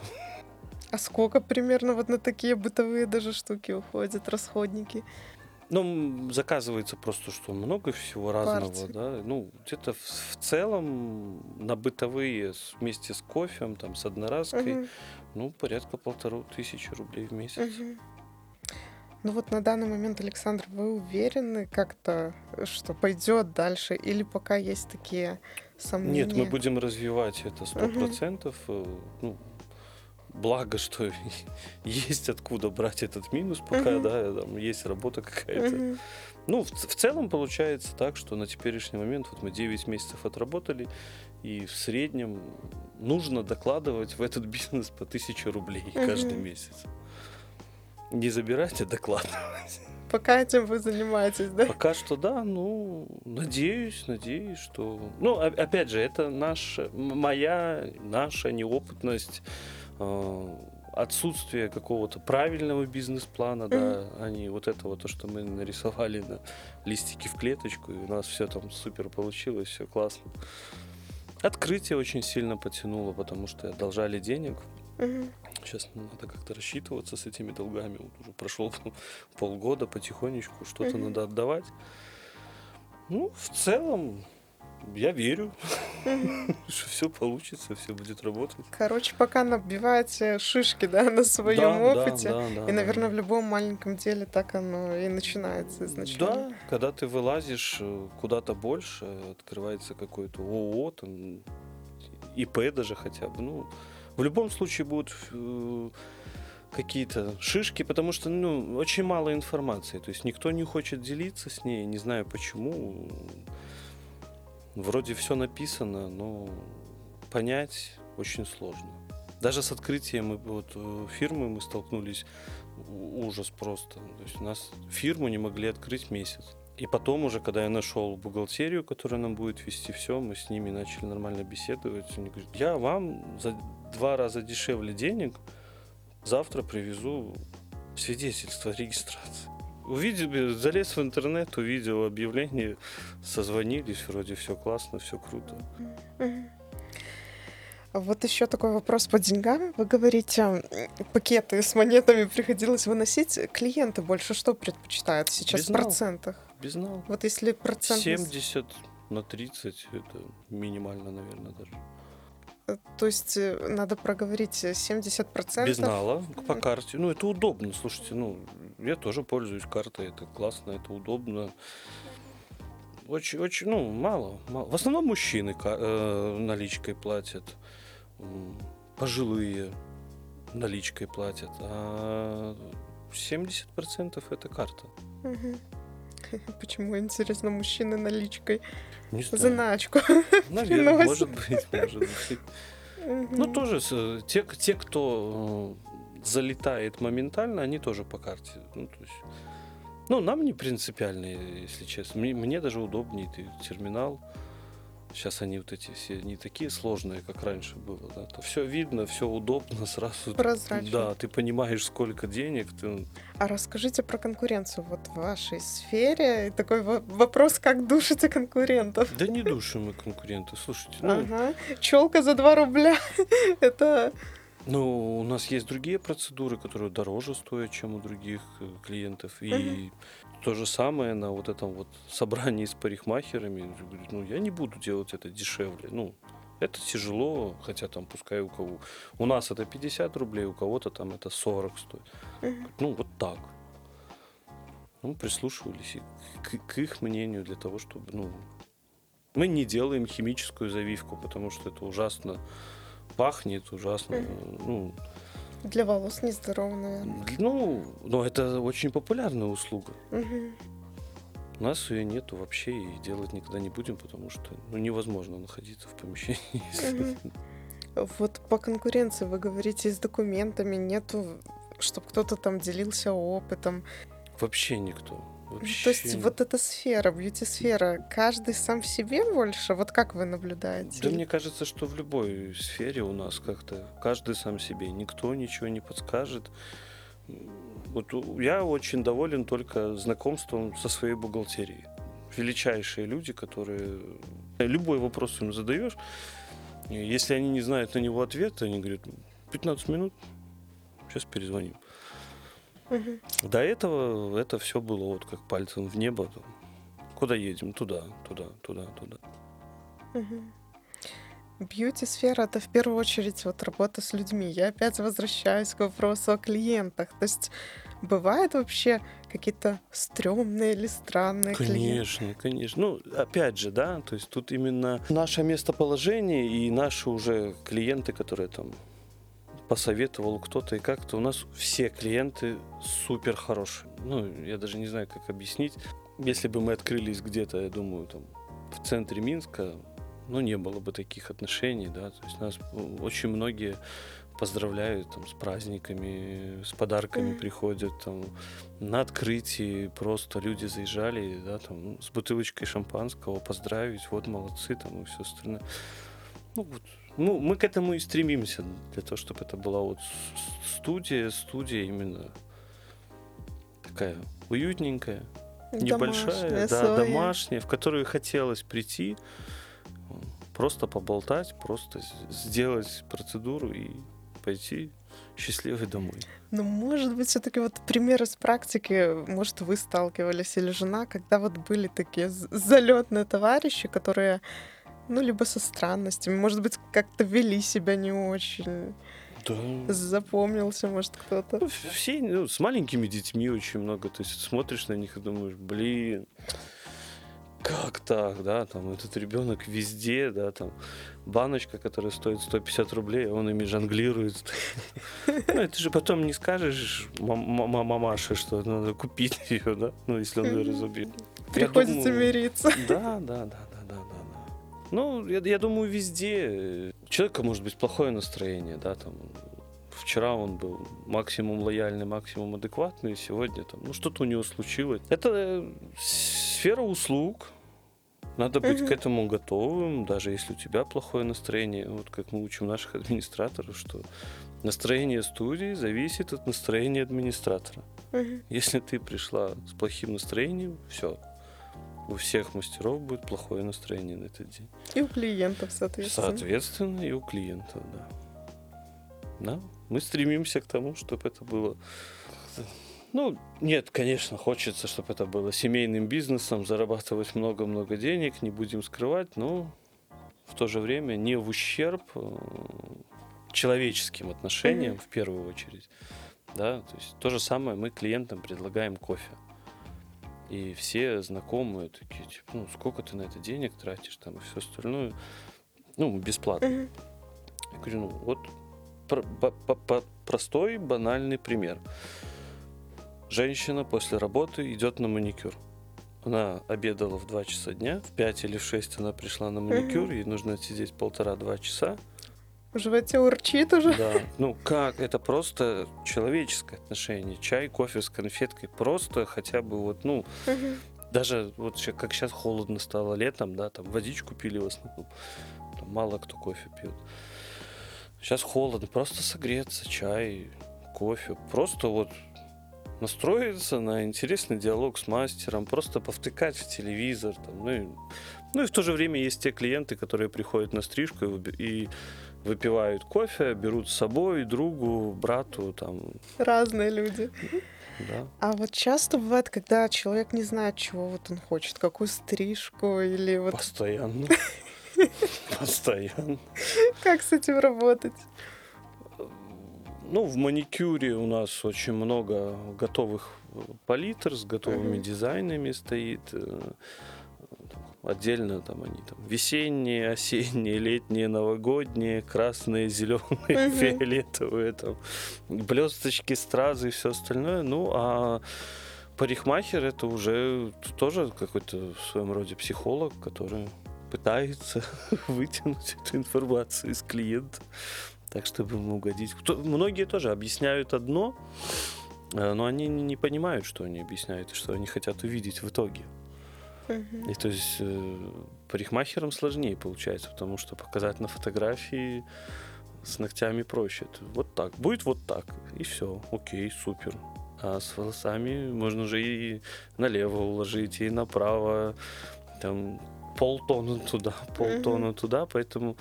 А сколько примерно вот на такие бытовые даже штуки уходят, расходники? Ну, заказывается просто, что много всего разного, Партий. да. Ну, где-то в, в целом на бытовые вместе с кофем, там, с одноразкой, Мгм. ну, порядка полторы тысячи рублей в месяц. Мгм. Ну вот на данный момент, Александр, вы уверены как-то, что пойдет дальше, или пока есть такие сомнения? Нет, мы будем развивать это сто процентов. Э, Ну, благо, что *laughs* есть откуда брать этот минус, пока, Мгм. да, там есть работа какая-то. Мгм. Ну, в, в целом получается так, что на теперешний момент вот мы 9 месяцев отработали, и в среднем нужно докладывать в этот *laughs* бизнес по 1000 рублей каждый Мгм. месяц. Не забирать, а докладывать. Пока этим вы занимаетесь, да? Пока что да, ну, надеюсь, надеюсь, что... Ну, опять же, это наша, моя, наша неопытность, э, отсутствие какого-то правильного бизнес-плана, да, а не вот это вот то, что мы нарисовали на листике в клеточку, и у нас все там супер получилось, все классно. Открытие очень сильно потянуло, потому что одолжали денег Мгм. Сейчас надо как-то рассчитываться с этими долгами. Вот уже прошло полгода, потихонечку что-то надо отдавать. Ну, в целом, я верю, *laughs* что все получится, все будет работать. Короче, пока набиваете шишки, да, на своем Да, опыте. да, да, И, наверное, в любом маленьком деле так оно и начинается изначально. Да, когда ты вылазишь э, куда-то больше, открывается какой-то ООО, там, ИП даже хотя бы, ну, в любом случае будут э, какие-то шишки, потому что, ну, очень мало информации, то есть никто не хочет делиться с ней, не знаю почему. Вроде все написано, но понять очень сложно. Даже с открытием вот, э, фирмы мы столкнулись, ужас просто. То есть у нас фирму не могли открыть месяц. И потом уже, когда я нашел бухгалтерию, которая нам будет вести все, мы с ними начали нормально беседовать. Они говорят, я вам за два раза дешевле денег завтра привезу свидетельство о регистрации. Увидел, залез в интернет, увидел объявление, созвонились, вроде все классно, все круто. Вот еще такой вопрос по деньгам. Вы говорите, пакеты с монетами приходилось выносить. Клиенты больше что предпочитают сейчас в Безнал. процентах? Безнал. Вот если процент... 70 на 30 это минимально, наверное, даже. Э, То есть э, надо проговорить э, 70 процентов. Безнала по карте. Ну, это удобно. Слушайте, ну, я тоже пользуюсь картой. Это классно, это удобно. Очень, очень, ну, мало. мало. В основном мужчины э, наличкой платят. Пожилые наличкой платят. А 70% это карта. *laughs* Почему, интересно, мужчины наличкой? Не знаю. Заначку. *laughs* Наверное, может быть, может быть. Ну, тоже с- те, те кто э, залетает моментально, они тоже по карте. Ну, то есть, ну, нам не принципиально, если честно. Мне, мне даже удобнее ты терминал. Сейчас они вот эти все не такие сложные, как раньше было. Да? все видно, все удобно, сразу. Прозрачно. Да, ты понимаешь, сколько денег. Ты... А расскажите про конкуренцию вот в вашей сфере. И такой во- вопрос, как душите конкурентов? Да не душим мы конкуренты. Слушайте, ну, Ага. Челка за 2 рубля. *laughs* Это... Ну, у нас есть другие процедуры, которые дороже стоят, чем у других э, клиентов. И Мгм. То же самое на вот этом вот собрании с парикмахерами. Говорит, Ну, я не буду делать это дешевле. Ну, это тяжело, хотя там пускай у кого... У нас это 50 рублей, у кого-то там это 40 стоит. Мгм. Ну, вот так. Ну, прислушивались к, к их мнению для того, чтобы, ну... Мы не делаем химическую завивку, потому что это ужасно пахнет, ужасно, ну, Для волос нездорово, наверное. ну, но это очень популярная услуга. Мгм. У нас ее нету вообще и делать никогда не будем, потому что ну, невозможно находиться в помещении. Мгм. Вот по конкуренции вы говорите, с документами нету, чтобы кто-то там делился опытом. Вообще никто. Вообще. То есть вот эта сфера, бьюти-сфера, каждый сам в себе больше? Вот как вы наблюдаете? Да мне кажется, что в любой сфере у нас как-то каждый сам себе, никто ничего не подскажет. Вот я очень доволен только знакомством со своей бухгалтерией. Величайшие люди, которые любой вопрос им задаешь, если они не знают на него ответа, они говорят, 15 минут, сейчас перезвоним. Мгм. До этого это все было вот как пальцем в небо. Куда едем? Туда, туда, туда, туда. Бьюти-сфера — это в первую очередь вот работа с людьми. Я опять возвращаюсь к вопросу о клиентах. То есть бывают вообще какие-то стрёмные или странные клиенты? Конечно, конечно. Ну, опять же, да, то есть тут именно наше местоположение и наши уже клиенты, которые там посоветовал кто-то и как-то. У нас все клиенты супер хорошие. Ну, я даже не знаю, как объяснить. Если бы мы открылись где-то, я думаю, там в центре Минска, ну, не было бы таких отношений, да. То есть нас очень многие поздравляют там с праздниками, с подарками Мгм. приходят там на открытии просто люди заезжали, да, там с бутылочкой шампанского поздравить, вот молодцы там и все остальное. Ну вот, ну мы к этому и стремимся для того, чтобы это была вот студия, студия именно такая уютненькая, небольшая, Домашняя, да, своя. домашняя, в которую хотелось прийти, просто поболтать, просто сделать процедуру и пойти счастливый домой. Ну, может быть, все-таки вот пример из практики, может, вы сталкивались или жена, когда вот были такие залетные товарищи, которые, ну, либо со странностями, может быть, как-то вели себя не очень. Да. Запомнился, может, кто-то. Ну, все, ну, с маленькими детьми очень много. То есть смотришь на них и думаешь, блин, как так, да, там этот ребенок везде, да, там баночка, которая стоит 150 рублей, а он ими жонглирует. *laughs* Ну, это же потом не скажешь мамаше, что надо купить *laughs* ее, да, ну, если он ее разубьет. Приходится мириться. Да, да, да, да, да, да. Ну, я, я думаю, везде. У человека может быть плохое настроение, да, там, вчера он был максимум лояльный, максимум адекватный, сегодня там, ну, что-то у него случилось. Это э, сфера услуг, надо быть угу. к этому готовым, даже если у тебя плохое настроение. Вот как мы учим наших администраторов, что настроение студии зависит от настроения администратора. Угу. Если ты пришла с плохим настроением, все. У всех мастеров будет плохое настроение на этот день. И у клиентов, соответственно. Соответственно, и у клиентов, да. Да, мы стремимся к тому, чтобы это было ну, нет, конечно, хочется, чтобы это было семейным бизнесом, зарабатывать много-много денег, не будем скрывать, но в то же время не в ущерб э, человеческим отношениям mm-hmm. в первую очередь. Да, то есть то же самое мы клиентам предлагаем кофе. И все знакомые такие, типа, ну, сколько ты на это денег тратишь, там, и все остальное. Ну, бесплатно. Mm-hmm. Я говорю, ну, вот про- по- по- простой, банальный пример. Женщина после работы идет на маникюр. Она обедала в 2 часа дня, в 5 или в 6 она пришла на маникюр, угу. ей нужно сидеть полтора-два часа. В животе урчит уже. Да. Ну как, это просто человеческое отношение. Чай, кофе с конфеткой, просто хотя бы вот, ну, угу. даже вот как сейчас холодно стало летом, да, там водичку пили в основном. Там мало кто кофе пьет. Сейчас холодно, просто согреться, чай, кофе. Просто вот настроиться на интересный диалог с мастером, просто повтыкать в телевизор. Там, ну, и, ну и в то же время есть те клиенты, которые приходят на стрижку и, и выпивают кофе, берут с собой другу, брату. Там. Разные люди. Да. А вот часто бывает, когда человек не знает, чего вот он хочет, какую стрижку или вот... Постоянно. *laughs* Постоянно. Как с этим работать? Ну, в маникюре у нас очень много готовых э, палитр с готовыми дизайнами стоит. Отдельно там они там весенние, *laughs* осенние, летние, новогодние, красные, зеленые, uh-huh. фиолетовые, там блесточки, стразы и все остальное. Ну, а парикмахер это уже тоже какой-то в своем роде психолог, который пытается *laughs* вытянуть эту информацию из клиента так, чтобы ему угодить. Кто, многие тоже объясняют одно, э, но они не понимают, что они объясняют и что они хотят увидеть в итоге. И то есть э, парикмахерам сложнее получается, потому что показать на фотографии с ногтями проще. Вот так, будет вот так, и все, окей, супер. А с волосами можно же и налево уложить, и направо, там полтона туда, *laughs* полтона mm-hmm. туда, поэтому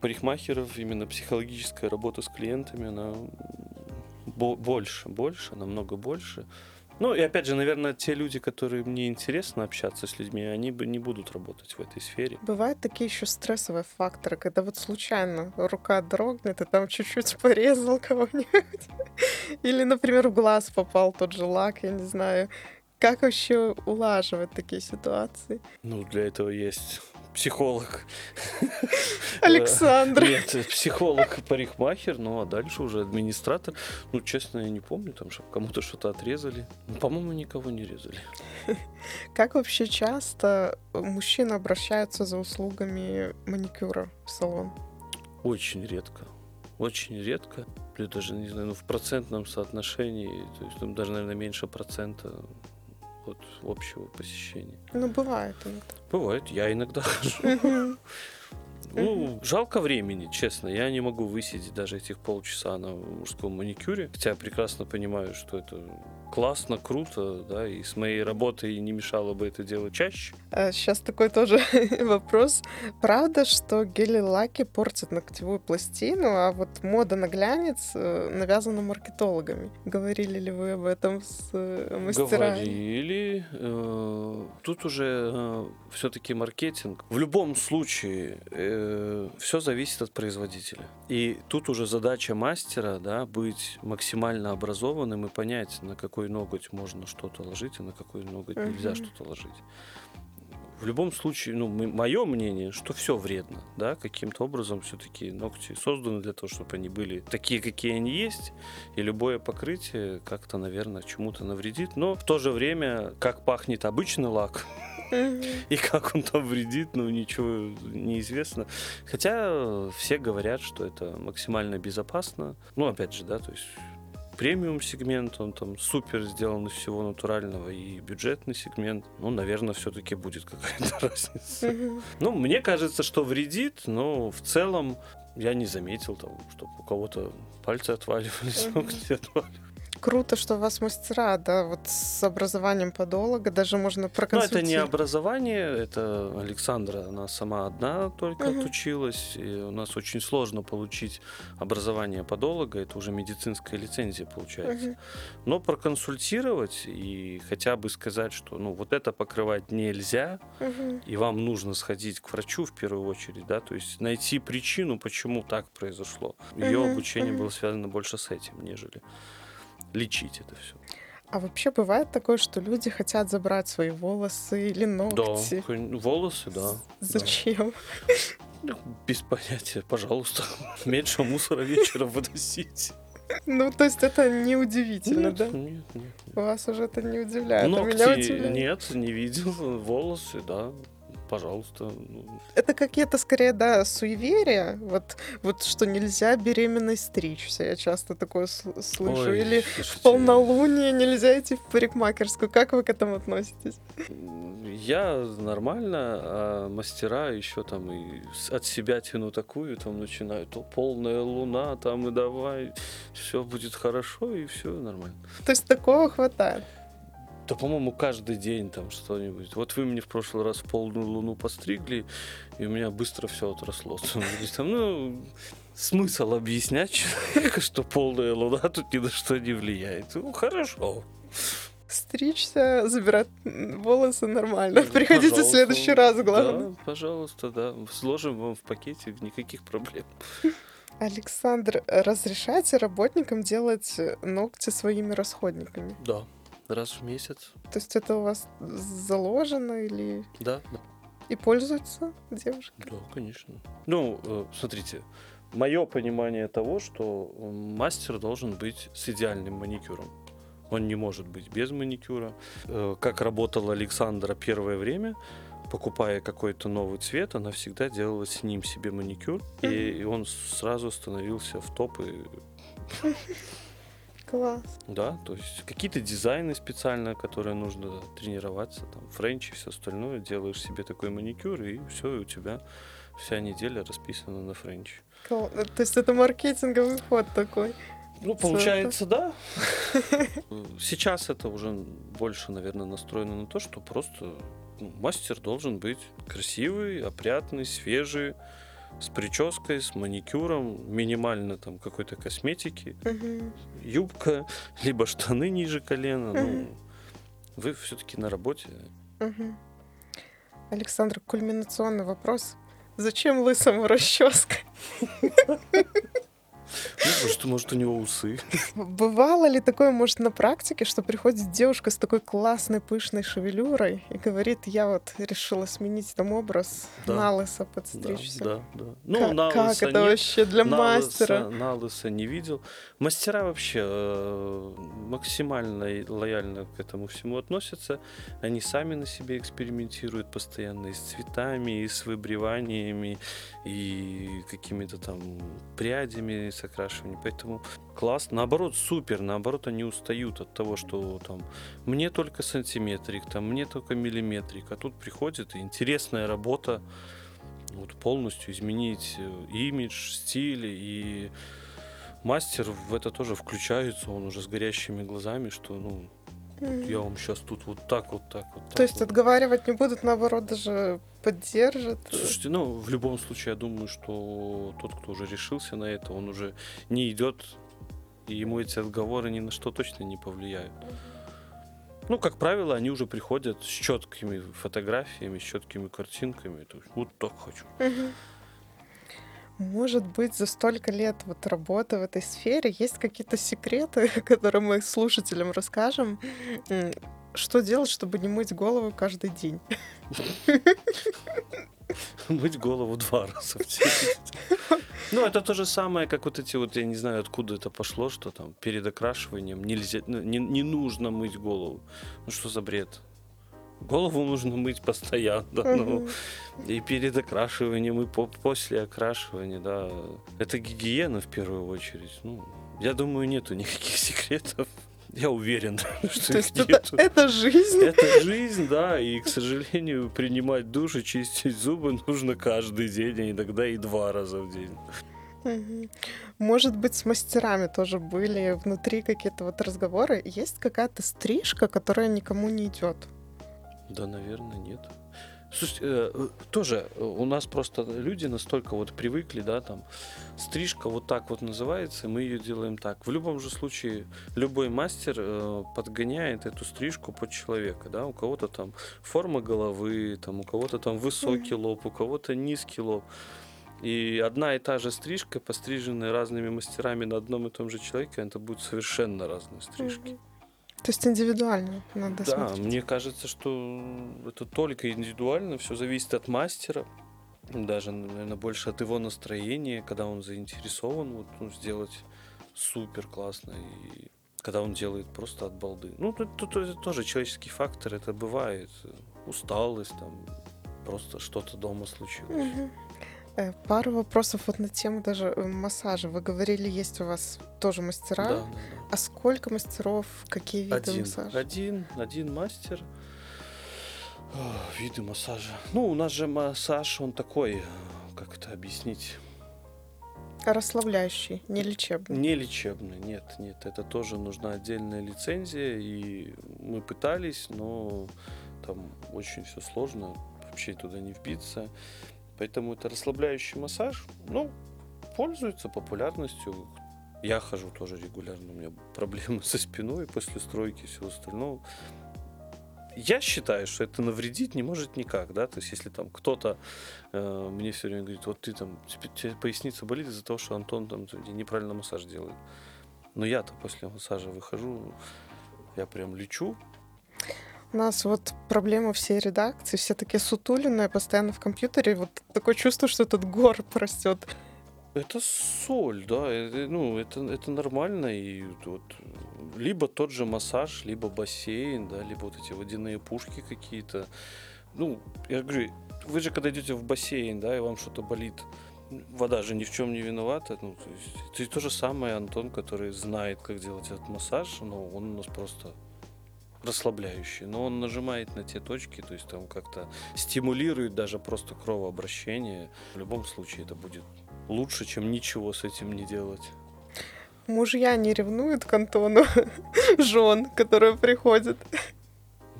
парикмахеров именно психологическая работа с клиентами, она больше, больше, намного больше. Ну и опять же, наверное, те люди, которые мне интересно общаться с людьми, они бы не будут работать в этой сфере. Бывают такие еще стрессовые факторы, когда вот случайно рука дрогнет, и там чуть-чуть *laughs* порезал кого-нибудь. *laughs* Или, например, в глаз попал тот же лак, я не знаю. Как вообще улаживать такие ситуации? Ну, для этого есть психолог. *laughs* Александр. Нет, психолог-парикмахер, ну а дальше уже администратор. Ну, честно, я не помню, там, чтобы кому-то что-то отрезали. Ну, по-моему, никого не резали. *laughs* Как вообще часто мужчины обращаются за услугами маникюра в салон? Очень редко. Очень редко. Я даже не знаю, ну, в процентном соотношении, то есть там даже, наверное, меньше процента от общего посещения. Ну, бывает иногда. Бывает, я иногда *laughs* хожу. Ну, жалко времени, честно. Я не могу высидеть даже этих полчаса на мужском маникюре. Хотя прекрасно понимаю, что это классно, круто, да, и с моей работой не мешало бы это делать чаще. Сейчас такой тоже *laughs* вопрос. Правда, что гели-лаки портят ногтевую пластину, а вот мода на глянец э, навязана маркетологами? Говорили ли вы об этом с э, мастерами? Говорили. Э, тут уже все-таки маркетинг. В любом случае все зависит от производителя. И тут уже задача мастера, да, быть максимально образованным и понять, на какой ноготь можно что-то ложить, а на какой ноготь uh-huh. нельзя что-то ложить. В любом случае, ну, мое мнение, что все вредно, да, каким-то образом все-таки ногти созданы для того, чтобы они были такие, какие они есть, и любое покрытие как-то, наверное, чему-то навредит, но в то же время, как пахнет обычный лак, *laughs* и как он там вредит, ну ничего неизвестно. Хотя все говорят, что это максимально безопасно. Ну, опять же, да, то есть премиум сегмент, он там супер сделан из всего натурального, и бюджетный сегмент, ну, наверное, все-таки будет какая-то *laughs* разница. Ну, мне кажется, что вредит, но в целом я не заметил там, чтобы у кого-то пальцы отваливались, ногти отваливались. Круто, что у вас мастера, да, вот с образованием подолога, даже можно проконсультировать. Ну, это не образование, это Александра, она сама одна только uh-huh. отучилась, и у нас очень сложно получить образование подолога, это уже медицинская лицензия получается. Uh-huh. Но проконсультировать и хотя бы сказать, что, ну, вот это покрывать нельзя, uh-huh. и вам нужно сходить к врачу в первую очередь, да, то есть найти причину, почему так произошло. Ее uh-huh. обучение uh-huh. было связано больше с этим, нежели лечить это все. А вообще бывает такое, что люди хотят забрать свои волосы или ногти? Да, волосы, да. Зачем? Да. Без понятия, пожалуйста. *laughs* Меньше мусора вечером выносить. Ну, то есть это не удивительно, нет, да? Нет, нет, нет. Вас уже это не удивляет. Ногти, а меня удивляет. нет, не видел. Волосы, да пожалуйста. Ну. Это какие-то скорее, да, суеверия, вот, вот что нельзя беременной стричься, я часто такое слышу, Ой, или слушайте. в полнолуние нельзя идти в парикмахерскую, как вы к этому относитесь? Я нормально, а мастера еще там и от себя тяну такую, там начинают, то полная луна, там и давай, все будет хорошо, и все нормально. То есть такого хватает? Да, по-моему, каждый день там что-нибудь. Вот вы мне в прошлый раз в полную луну постригли, и у меня быстро все отросло. *laughs* Там, ну, смысл объяснять человеку, что полная луна тут ни на что не влияет. Ну, хорошо. Стричься, забирать волосы нормально. Приходите пожалуйста. в следующий раз, главное. Да, пожалуйста, да. Сложим вам в пакете, никаких проблем. Александр, разрешайте работникам делать ногти своими расходниками? Да раз в месяц. То есть это у вас заложено или... Да, да. И пользуются девушки? Да, конечно. Ну, э, смотрите, мое понимание того, что мастер должен быть с идеальным маникюром. Он не может быть без маникюра. Э, как работала Александра первое время, покупая какой-то новый цвет, она всегда делала с ним себе маникюр, mm-hmm. и он сразу становился в топ и *laughs* Класс. Да, то есть какие-то дизайны специальные, которые нужно тренироваться, там, френчи и все остальное, делаешь себе такой маникюр, и все, и у тебя вся неделя расписана на френче. Класс. То есть это маркетинговый ход такой. Ну, получается, да. *laughs* Сейчас это уже больше, наверное, настроено на то, что просто ну, мастер должен быть красивый, опрятный, свежий, с прической, с маникюром, минимально там какой-то косметики, угу. юбка, *laughs* либо штаны ниже колена. Угу. Ну, вы все-таки на работе. Угу. Александр, кульминационный вопрос. Зачем лысому расческа? *laughs* Ну, может, может, у него усы. Бывало ли такое, может, на практике, что приходит девушка с такой классной пышной шевелюрой и говорит, я вот решила сменить там образ, да. на лысо подстричься. Да, да, да. Ну, как, на как это нет, вообще для на мастера? Лысо, на лысо не видел. Мастера вообще э, максимально лояльно к этому всему относятся. Они сами на себе экспериментируют постоянно и с цветами, и с выбриваниями, и какими-то там прядями, с окрашиванием. Поэтому класс. Наоборот, супер. Наоборот, они устают от того, что там мне только сантиметрик, там мне только миллиметрик. А тут приходит интересная работа вот полностью изменить э, имидж, стиль и мастер в это тоже включается, он уже с горящими глазами, что ну я вам сейчас тут вот так, вот так, вот так. То есть вот. отговаривать не будут, наоборот, даже поддержат. Слушайте, ну, в любом случае, я думаю, что тот, кто уже решился на это, он уже не идет, и ему эти отговоры ни на что точно не повлияют. Ну, как правило, они уже приходят с четкими фотографиями, с четкими картинками. То есть, вот так хочу. Мгм. Может быть, за столько лет вот работы в этой сфере есть какие-то секреты, *laughs* которые мы слушателям расскажем. Что делать, чтобы не мыть голову каждый день? Мыть голову два раза. Ну, это то же самое, как вот эти вот, я не знаю, откуда это пошло, что там перед окрашиванием нельзя, ну, не, не нужно мыть голову. Ну, что за бред? Голову нужно мыть постоянно. Ну, и перед окрашиванием, и по- после окрашивания, да. Это гигиена в первую очередь. Ну, я думаю, нету никаких *laughs* секретов. Я уверен, *laughs* что То их это, нету. это жизнь. Это жизнь, да, и, к сожалению, принимать душ и чистить зубы нужно каждый день, а иногда и два раза в день. Может быть, с мастерами тоже были внутри какие-то вот разговоры. Есть какая-то стрижка, которая никому не идет. Да, наверное, нет. Слушайте, э, э, тоже э, у нас просто люди настолько вот привыкли, да, там, стрижка вот так вот называется, и мы ее делаем так. В любом же случае, любой мастер э, подгоняет эту стрижку под человека, да, у кого-то там форма головы, там, у кого-то там высокий лоб, у кого-то низкий лоб. И одна и та же стрижка, постриженная разными мастерами на одном и том же человеке, это будут совершенно разные стрижки. Мгм. То есть индивидуально надо Да, смотреть. мне кажется, что это только индивидуально, все зависит от мастера, даже, наверное, больше от его настроения, когда он заинтересован вот, ну, сделать супер классно, и когда он делает просто от балды. Ну, тут, тут это тоже человеческий фактор, это бывает, усталость, там, просто что-то дома случилось. Мгм. Э, Пару вопросов вот на тему даже э, массажа. Вы говорили, есть у вас тоже мастера. Да, да, да. А сколько мастеров, какие виды Один, массажа? один, один мастер. Ох, Виды массажа. Ну, у нас же массаж, он такой, э, как это объяснить? Расслабляющий, не лечебный. Не лечебный, нет, нет, это тоже нужна отдельная лицензия, и мы пытались, но там очень все сложно, вообще туда не вбиться. Поэтому это расслабляющий массаж, ну, пользуется популярностью. Я хожу тоже регулярно, у меня проблемы *laughs* со спиной после стройки и всего остального. Я считаю, что это навредить не может никак, да, то есть если там кто-то э, мне все время говорит, вот ты там, тебе, тебе поясница болит из-за того, что Антон там неправильно массаж делает. Но я-то после массажа выхожу, я прям лечу. У нас вот проблема всей редакции, все такие сутуленные, постоянно в компьютере. Вот такое чувство, что этот горб *laughs* растет. Это соль, да, это, ну, это, это нормально, и вот либо тот же массаж, либо бассейн, да, либо вот эти водяные пушки какие-то. Ну, я говорю, вы же когда идете в бассейн, да, и вам что-то болит, вода же ни в чем не виновата. Ну, то есть, это то же самое Антон, который знает, как делать этот массаж, но он у нас просто расслабляющий. Но он нажимает на те точки, то есть там как-то стимулирует даже просто кровообращение. В любом случае это будет лучше, чем ничего с этим не делать. Мужья не ревнуют к Антону *laughs* жен, которые приходят.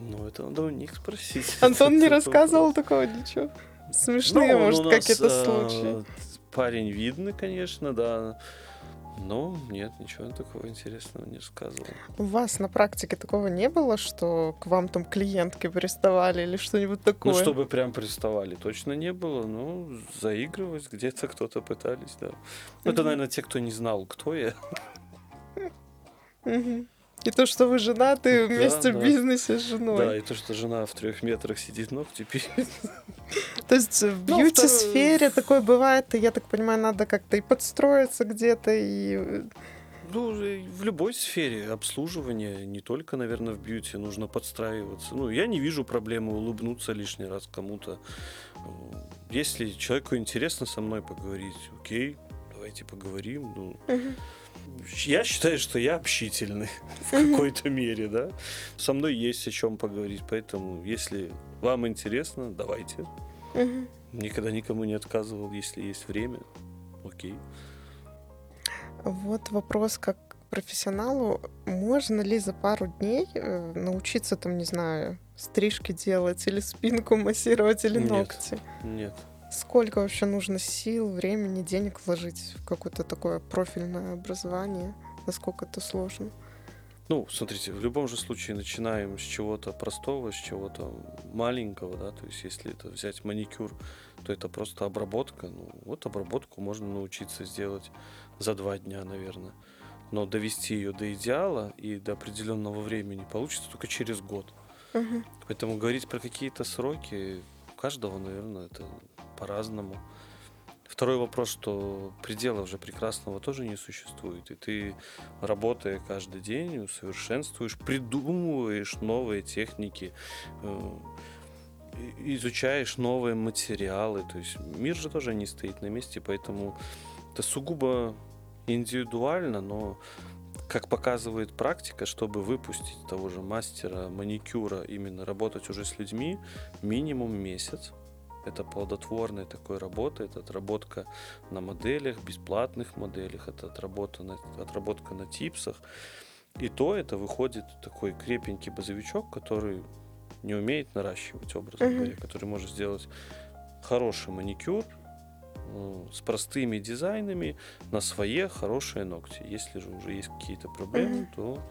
Ну, это надо у них спросить. *laughs* Антон не рассказывал такого ничего. Смешные, Ну, может, какие-то э, случаи. Парень видный, конечно, да. Но нет, ничего такого интересного не рассказывал. У вас на практике такого не было, что к вам там клиентки приставали или что-нибудь такое? Ну, чтобы прям приставали, точно не было. Ну, заигрывать где-то кто-то пытались, да. Ну, это, наверное, те, кто не знал, кто я. Мгм. И то, что вы женаты Да, вместе в да. бизнесе с Да, женой. и то, что жена в трех метрах сидит ногти пилит. То есть в Ну, бьюти-сфере такое бывает, и я так понимаю, надо как-то и подстроиться где-то, и... э, Ну, в любой сфере обслуживания, не только, наверное, в бьюти, нужно подстраиваться. Ну, я не вижу проблемы улыбнуться лишний раз кому-то. Э, Если человеку интересно со мной поговорить, окей, давайте поговорим. Ну, Мгм. Я считаю, что я общительный *laughs* в какой-то мере, да. Со мной есть о чем поговорить, поэтому, если вам интересно, давайте. Никогда никому не отказывал, если есть время. Окей. Вот вопрос, как профессионалу, можно ли за пару дней э, научиться там, не знаю, стрижки делать или спинку массировать или Нет. ногти? Нет. Сколько вообще нужно сил, времени, денег вложить в какое-то такое профильное образование? Насколько это сложно? Ну, смотрите, в любом же случае начинаем с чего-то простого, с чего-то маленького, да, то есть если это взять маникюр, то это просто обработка, ну, вот обработку можно научиться сделать за два дня, наверное, но довести ее до идеала и до определенного времени получится только через год. Мгм. Поэтому говорить про какие-то сроки у каждого, наверное, это по-разному. Второй вопрос, что предела уже прекрасного тоже не существует. И ты, работая каждый день, усовершенствуешь, придумываешь новые техники, э, изучаешь новые материалы. То есть мир же тоже не стоит на месте, поэтому это сугубо индивидуально, но как показывает практика, чтобы выпустить того же мастера маникюра, именно работать уже с людьми, минимум месяц. Это плодотворная такой работа, это отработка на моделях, бесплатных моделях, это отработка на, отработка на типсах. И то это выходит такой крепенький базовичок, который не умеет наращивать, образно говоря, который может сделать хороший маникюр с простыми дизайнами на свои хорошие ногти. Если же уже есть какие-то проблемы, Мгм. то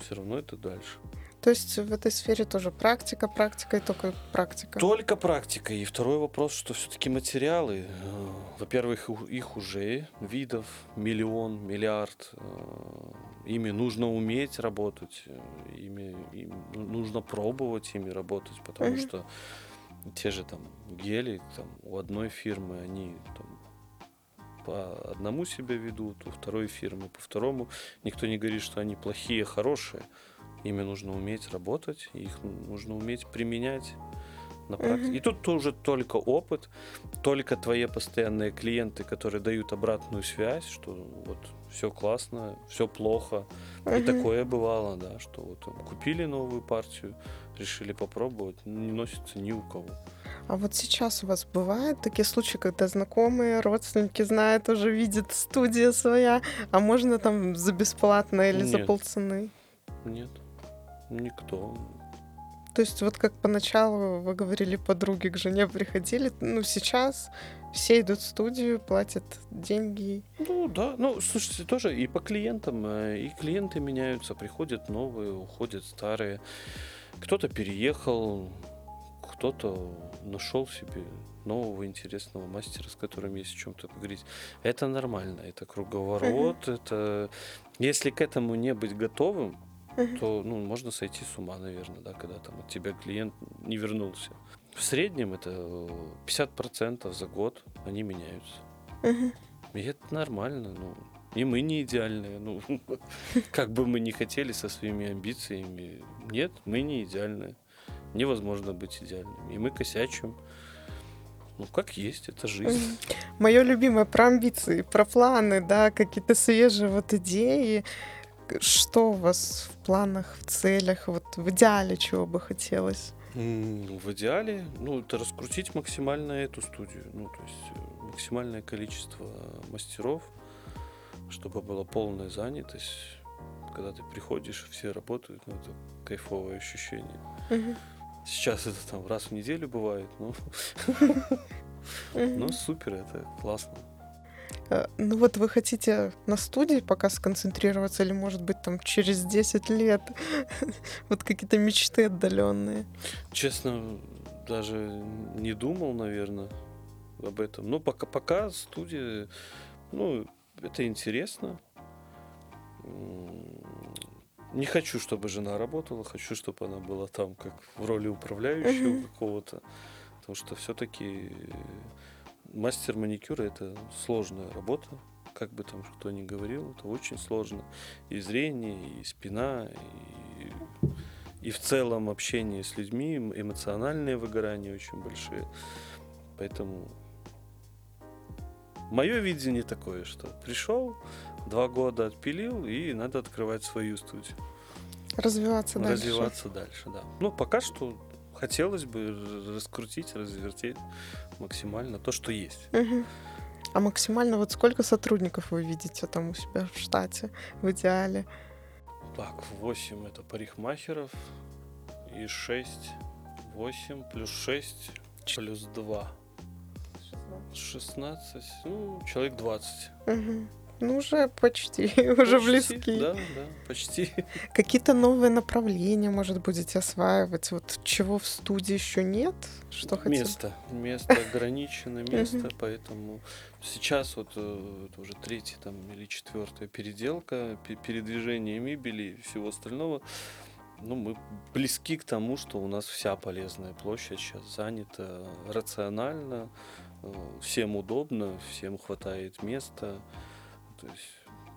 все равно это дальше. То есть в этой сфере тоже практика, практика и только практика. Только практика. И второй вопрос, что все-таки материалы, э, во-первых, их уже видов миллион, миллиард. э, Ими нужно уметь работать, э, ими, им ну- нужно пробовать ими работать, потому Мгм. что те же там гели там, у одной фирмы, они там, по одному себя ведут, у второй фирмы по второму. Никто не говорит, что они плохие, хорошие. Ими нужно уметь работать, их нужно уметь применять на практике. Мгм. И тут уже только опыт, только твои постоянные клиенты, которые дают обратную связь, что вот все классно, все плохо. И Мгм. такое бывало, да, что вот купили новую партию, решили попробовать, не носится ни у кого. А вот сейчас у вас бывают такие случаи, когда знакомые, родственники знают, уже видят студия своя, а можно там за бесплатно или за Нет. полцены? Нет, никто. То есть вот как поначалу вы говорили, подруги к жене приходили, ну сейчас все идут в студию, платят деньги. Ну да, ну слушайте, тоже и по клиентам, э, и клиенты меняются, приходят новые, уходят старые. Кто-то переехал, кто-то нашел себе нового интересного мастера, с которым есть о чем-то поговорить. Это нормально, это круговорот, это если к этому не быть готовым, То ну, можно сойти с ума, наверное, да, когда там от тебя клиент не вернулся. В среднем это э, 50% за год они меняются. Мгм. И это нормально, ну. И мы не идеальные. Ну, *laughs* как бы мы ни хотели со своими амбициями. Нет, мы не идеальные. Невозможно быть идеальными. И мы косячим. Ну, как есть, это жизнь. Мое любимое про амбиции, про планы, да, какие-то свежие вот идеи. Что у вас в планах, в целях, вот в идеале чего бы хотелось? В идеале, ну, это раскрутить максимально эту студию. Ну, то есть э, максимальное количество мастеров, чтобы была полная занятость. Когда ты приходишь, все работают, ну, это кайфовое ощущение. Мгм. Сейчас это там раз в неделю бывает, ну, *laughs* *laughs* Мгм. ну супер, это классно. Э, Ну вот вы хотите на студии пока сконцентрироваться или, может быть, там через 10 лет *laughs* вот какие-то мечты отдаленные? Честно, даже не думал, наверное, об этом. Ну, пока, пока студия, ну, это интересно. Не хочу, чтобы жена работала, хочу, чтобы она была там как в роли управляющего какого-то. Потому что все-таки мастер маникюра это сложная работа. Как бы там кто ни говорил, это очень сложно. И зрение, и спина, и и в целом общение с людьми, эм- эмоциональные выгорания очень большие. Поэтому мое видение такое, что пришел, два года отпилил, и надо открывать свою студию. Развиваться дальше. Развиваться дальше, да. Ну, пока что хотелось бы раскрутить, развертеть максимально то, что есть. А максимально вот сколько сотрудников вы видите там у себя в штате в идеале? Так, 8 это парикмахеров и 6, 8 плюс 6 плюс 2. 16, ну, человек 20. Угу. Ну, уже почти, *laughs* уже Почти, близки. Да, да, почти. *laughs* Какие-то новые направления, может, будете осваивать? Вот чего в студии еще нет? Что хотите? Место. Место ограничено, *laughs* место, поэтому сейчас вот это уже третья там или четвертая переделка, пе- передвижение мебели и всего остального. Ну, мы близки к тому, что у нас вся полезная площадь сейчас занята рационально, э, всем удобно, всем хватает места. То есть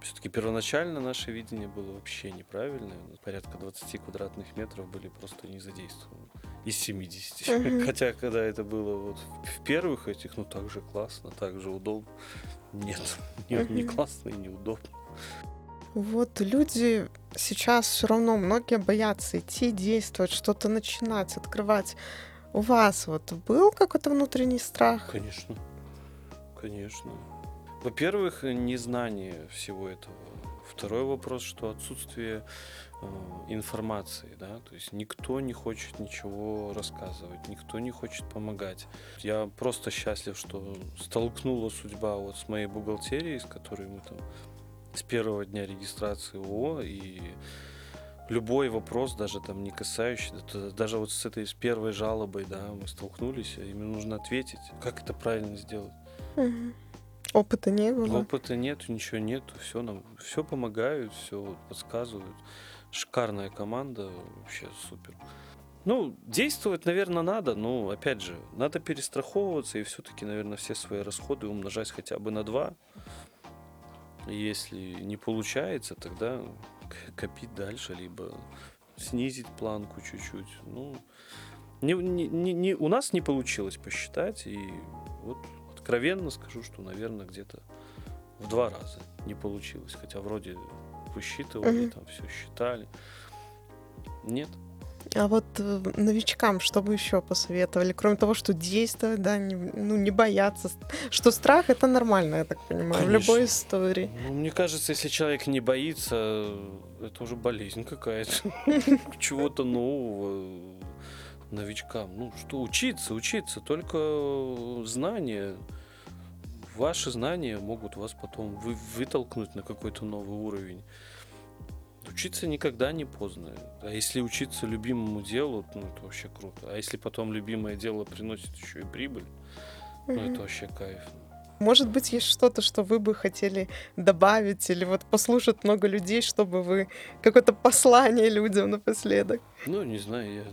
все-таки первоначально наше видение было вообще неправильное. Порядка 20 квадратных метров были просто не задействованы. Из 70. Мгм. *laughs* Хотя, когда это было вот в первых этих, ну так же классно, так же удобно. Нет, *laughs* не, не Мгм. классно и неудобно. Вот люди сейчас все равно многие боятся идти, действовать, что-то начинать, открывать. У вас вот был какой-то внутренний страх? Конечно. Конечно. Во-первых, незнание всего этого. Второй вопрос, что отсутствие э, информации, да, то есть никто не хочет ничего рассказывать, никто не хочет помогать. Я просто счастлив, что столкнула судьба вот с моей бухгалтерией, с которой мы там с первого дня регистрации ООО и любой вопрос, даже там не касающийся, это даже вот с этой с первой жалобой, да, мы столкнулись, и мне нужно ответить, как это правильно сделать. Мгм. Опыта не было? Опыта нету, ничего нету, все нам, все помогают, все подсказывают. Шикарная команда, вообще супер. Ну, действовать, наверное, надо, но, опять же, надо перестраховываться и все-таки, наверное, все свои расходы умножать хотя бы на два. Если не получается, тогда копить дальше, либо снизить планку чуть-чуть. Ну, не- не- не- у нас не получилось посчитать, и вот откровенно скажу, что, наверное, где-то в два раза не получилось. Хотя вроде высчитывали, Мгм. там все считали. Нет. А вот э, новичкам что бы еще посоветовали, кроме того, что действовать, да, не, ну, не бояться, что страх это нормально, я так понимаю, в любой Конечно. истории. Ну, мне кажется, если человек не боится, это уже болезнь какая-то. *laughs* Чего-то нового новичкам. Ну, что учиться, учиться, только знания. Ваши знания могут вас потом вы, вытолкнуть на какой-то новый уровень. Учиться никогда не поздно. А если учиться любимому делу, ну это вообще круто. А если потом любимое дело приносит еще и прибыль, ну Мгм. это вообще кайф. Может быть, есть что-то, что вы бы хотели добавить, или вот послушать много людей, чтобы вы какое-то послание людям напоследок. Ну, не знаю, я,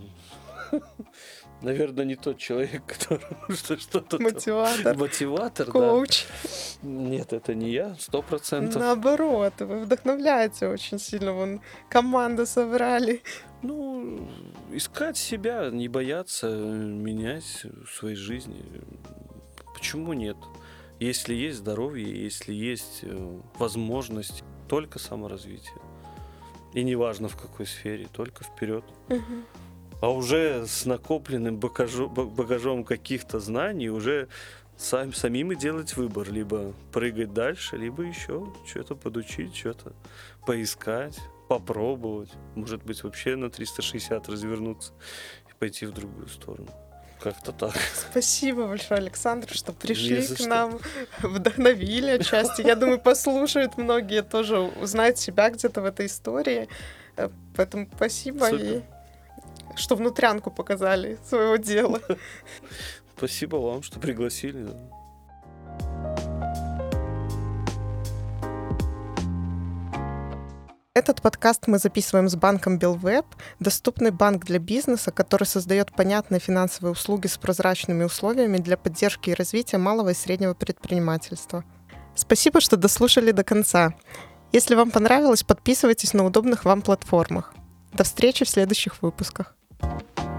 наверное, не тот человек, *laughs* который что- что-то... Мотиватор, Мотиватор, да. коуч. Нет, это не я, сто процентов. Наоборот, вы вдохновляете очень сильно. Вон команду собрали. Ну, искать себя, не бояться менять в своей жизни. Почему нет? Если есть здоровье, если есть э, возможность, только саморазвитие. И неважно в какой сфере, только вперед. Мгм. А уже с накопленным багажу- ба- багажом каких-то знаний уже сам, самим и делать выбор. Либо прыгать дальше, либо еще что-то подучить, что-то поискать, попробовать. Может быть, вообще на 360 развернуться и пойти в другую сторону. Как-то так. Спасибо большое, Александр, что пришли к что. нам, вдохновили отчасти. Я думаю, послушают многие тоже, узнают себя где-то в этой истории. Э, Поэтому спасибо Супер. Что внутрянку показали своего дела. Спасибо вам, что пригласили. Этот подкаст мы записываем с банком Белвеб, доступный банк для бизнеса, который создает понятные финансовые услуги с прозрачными условиями для поддержки и развития малого и среднего предпринимательства. Спасибо, что дослушали до конца. Если вам понравилось, подписывайтесь на удобных вам платформах. До встречи в следующих выпусках. Thank you.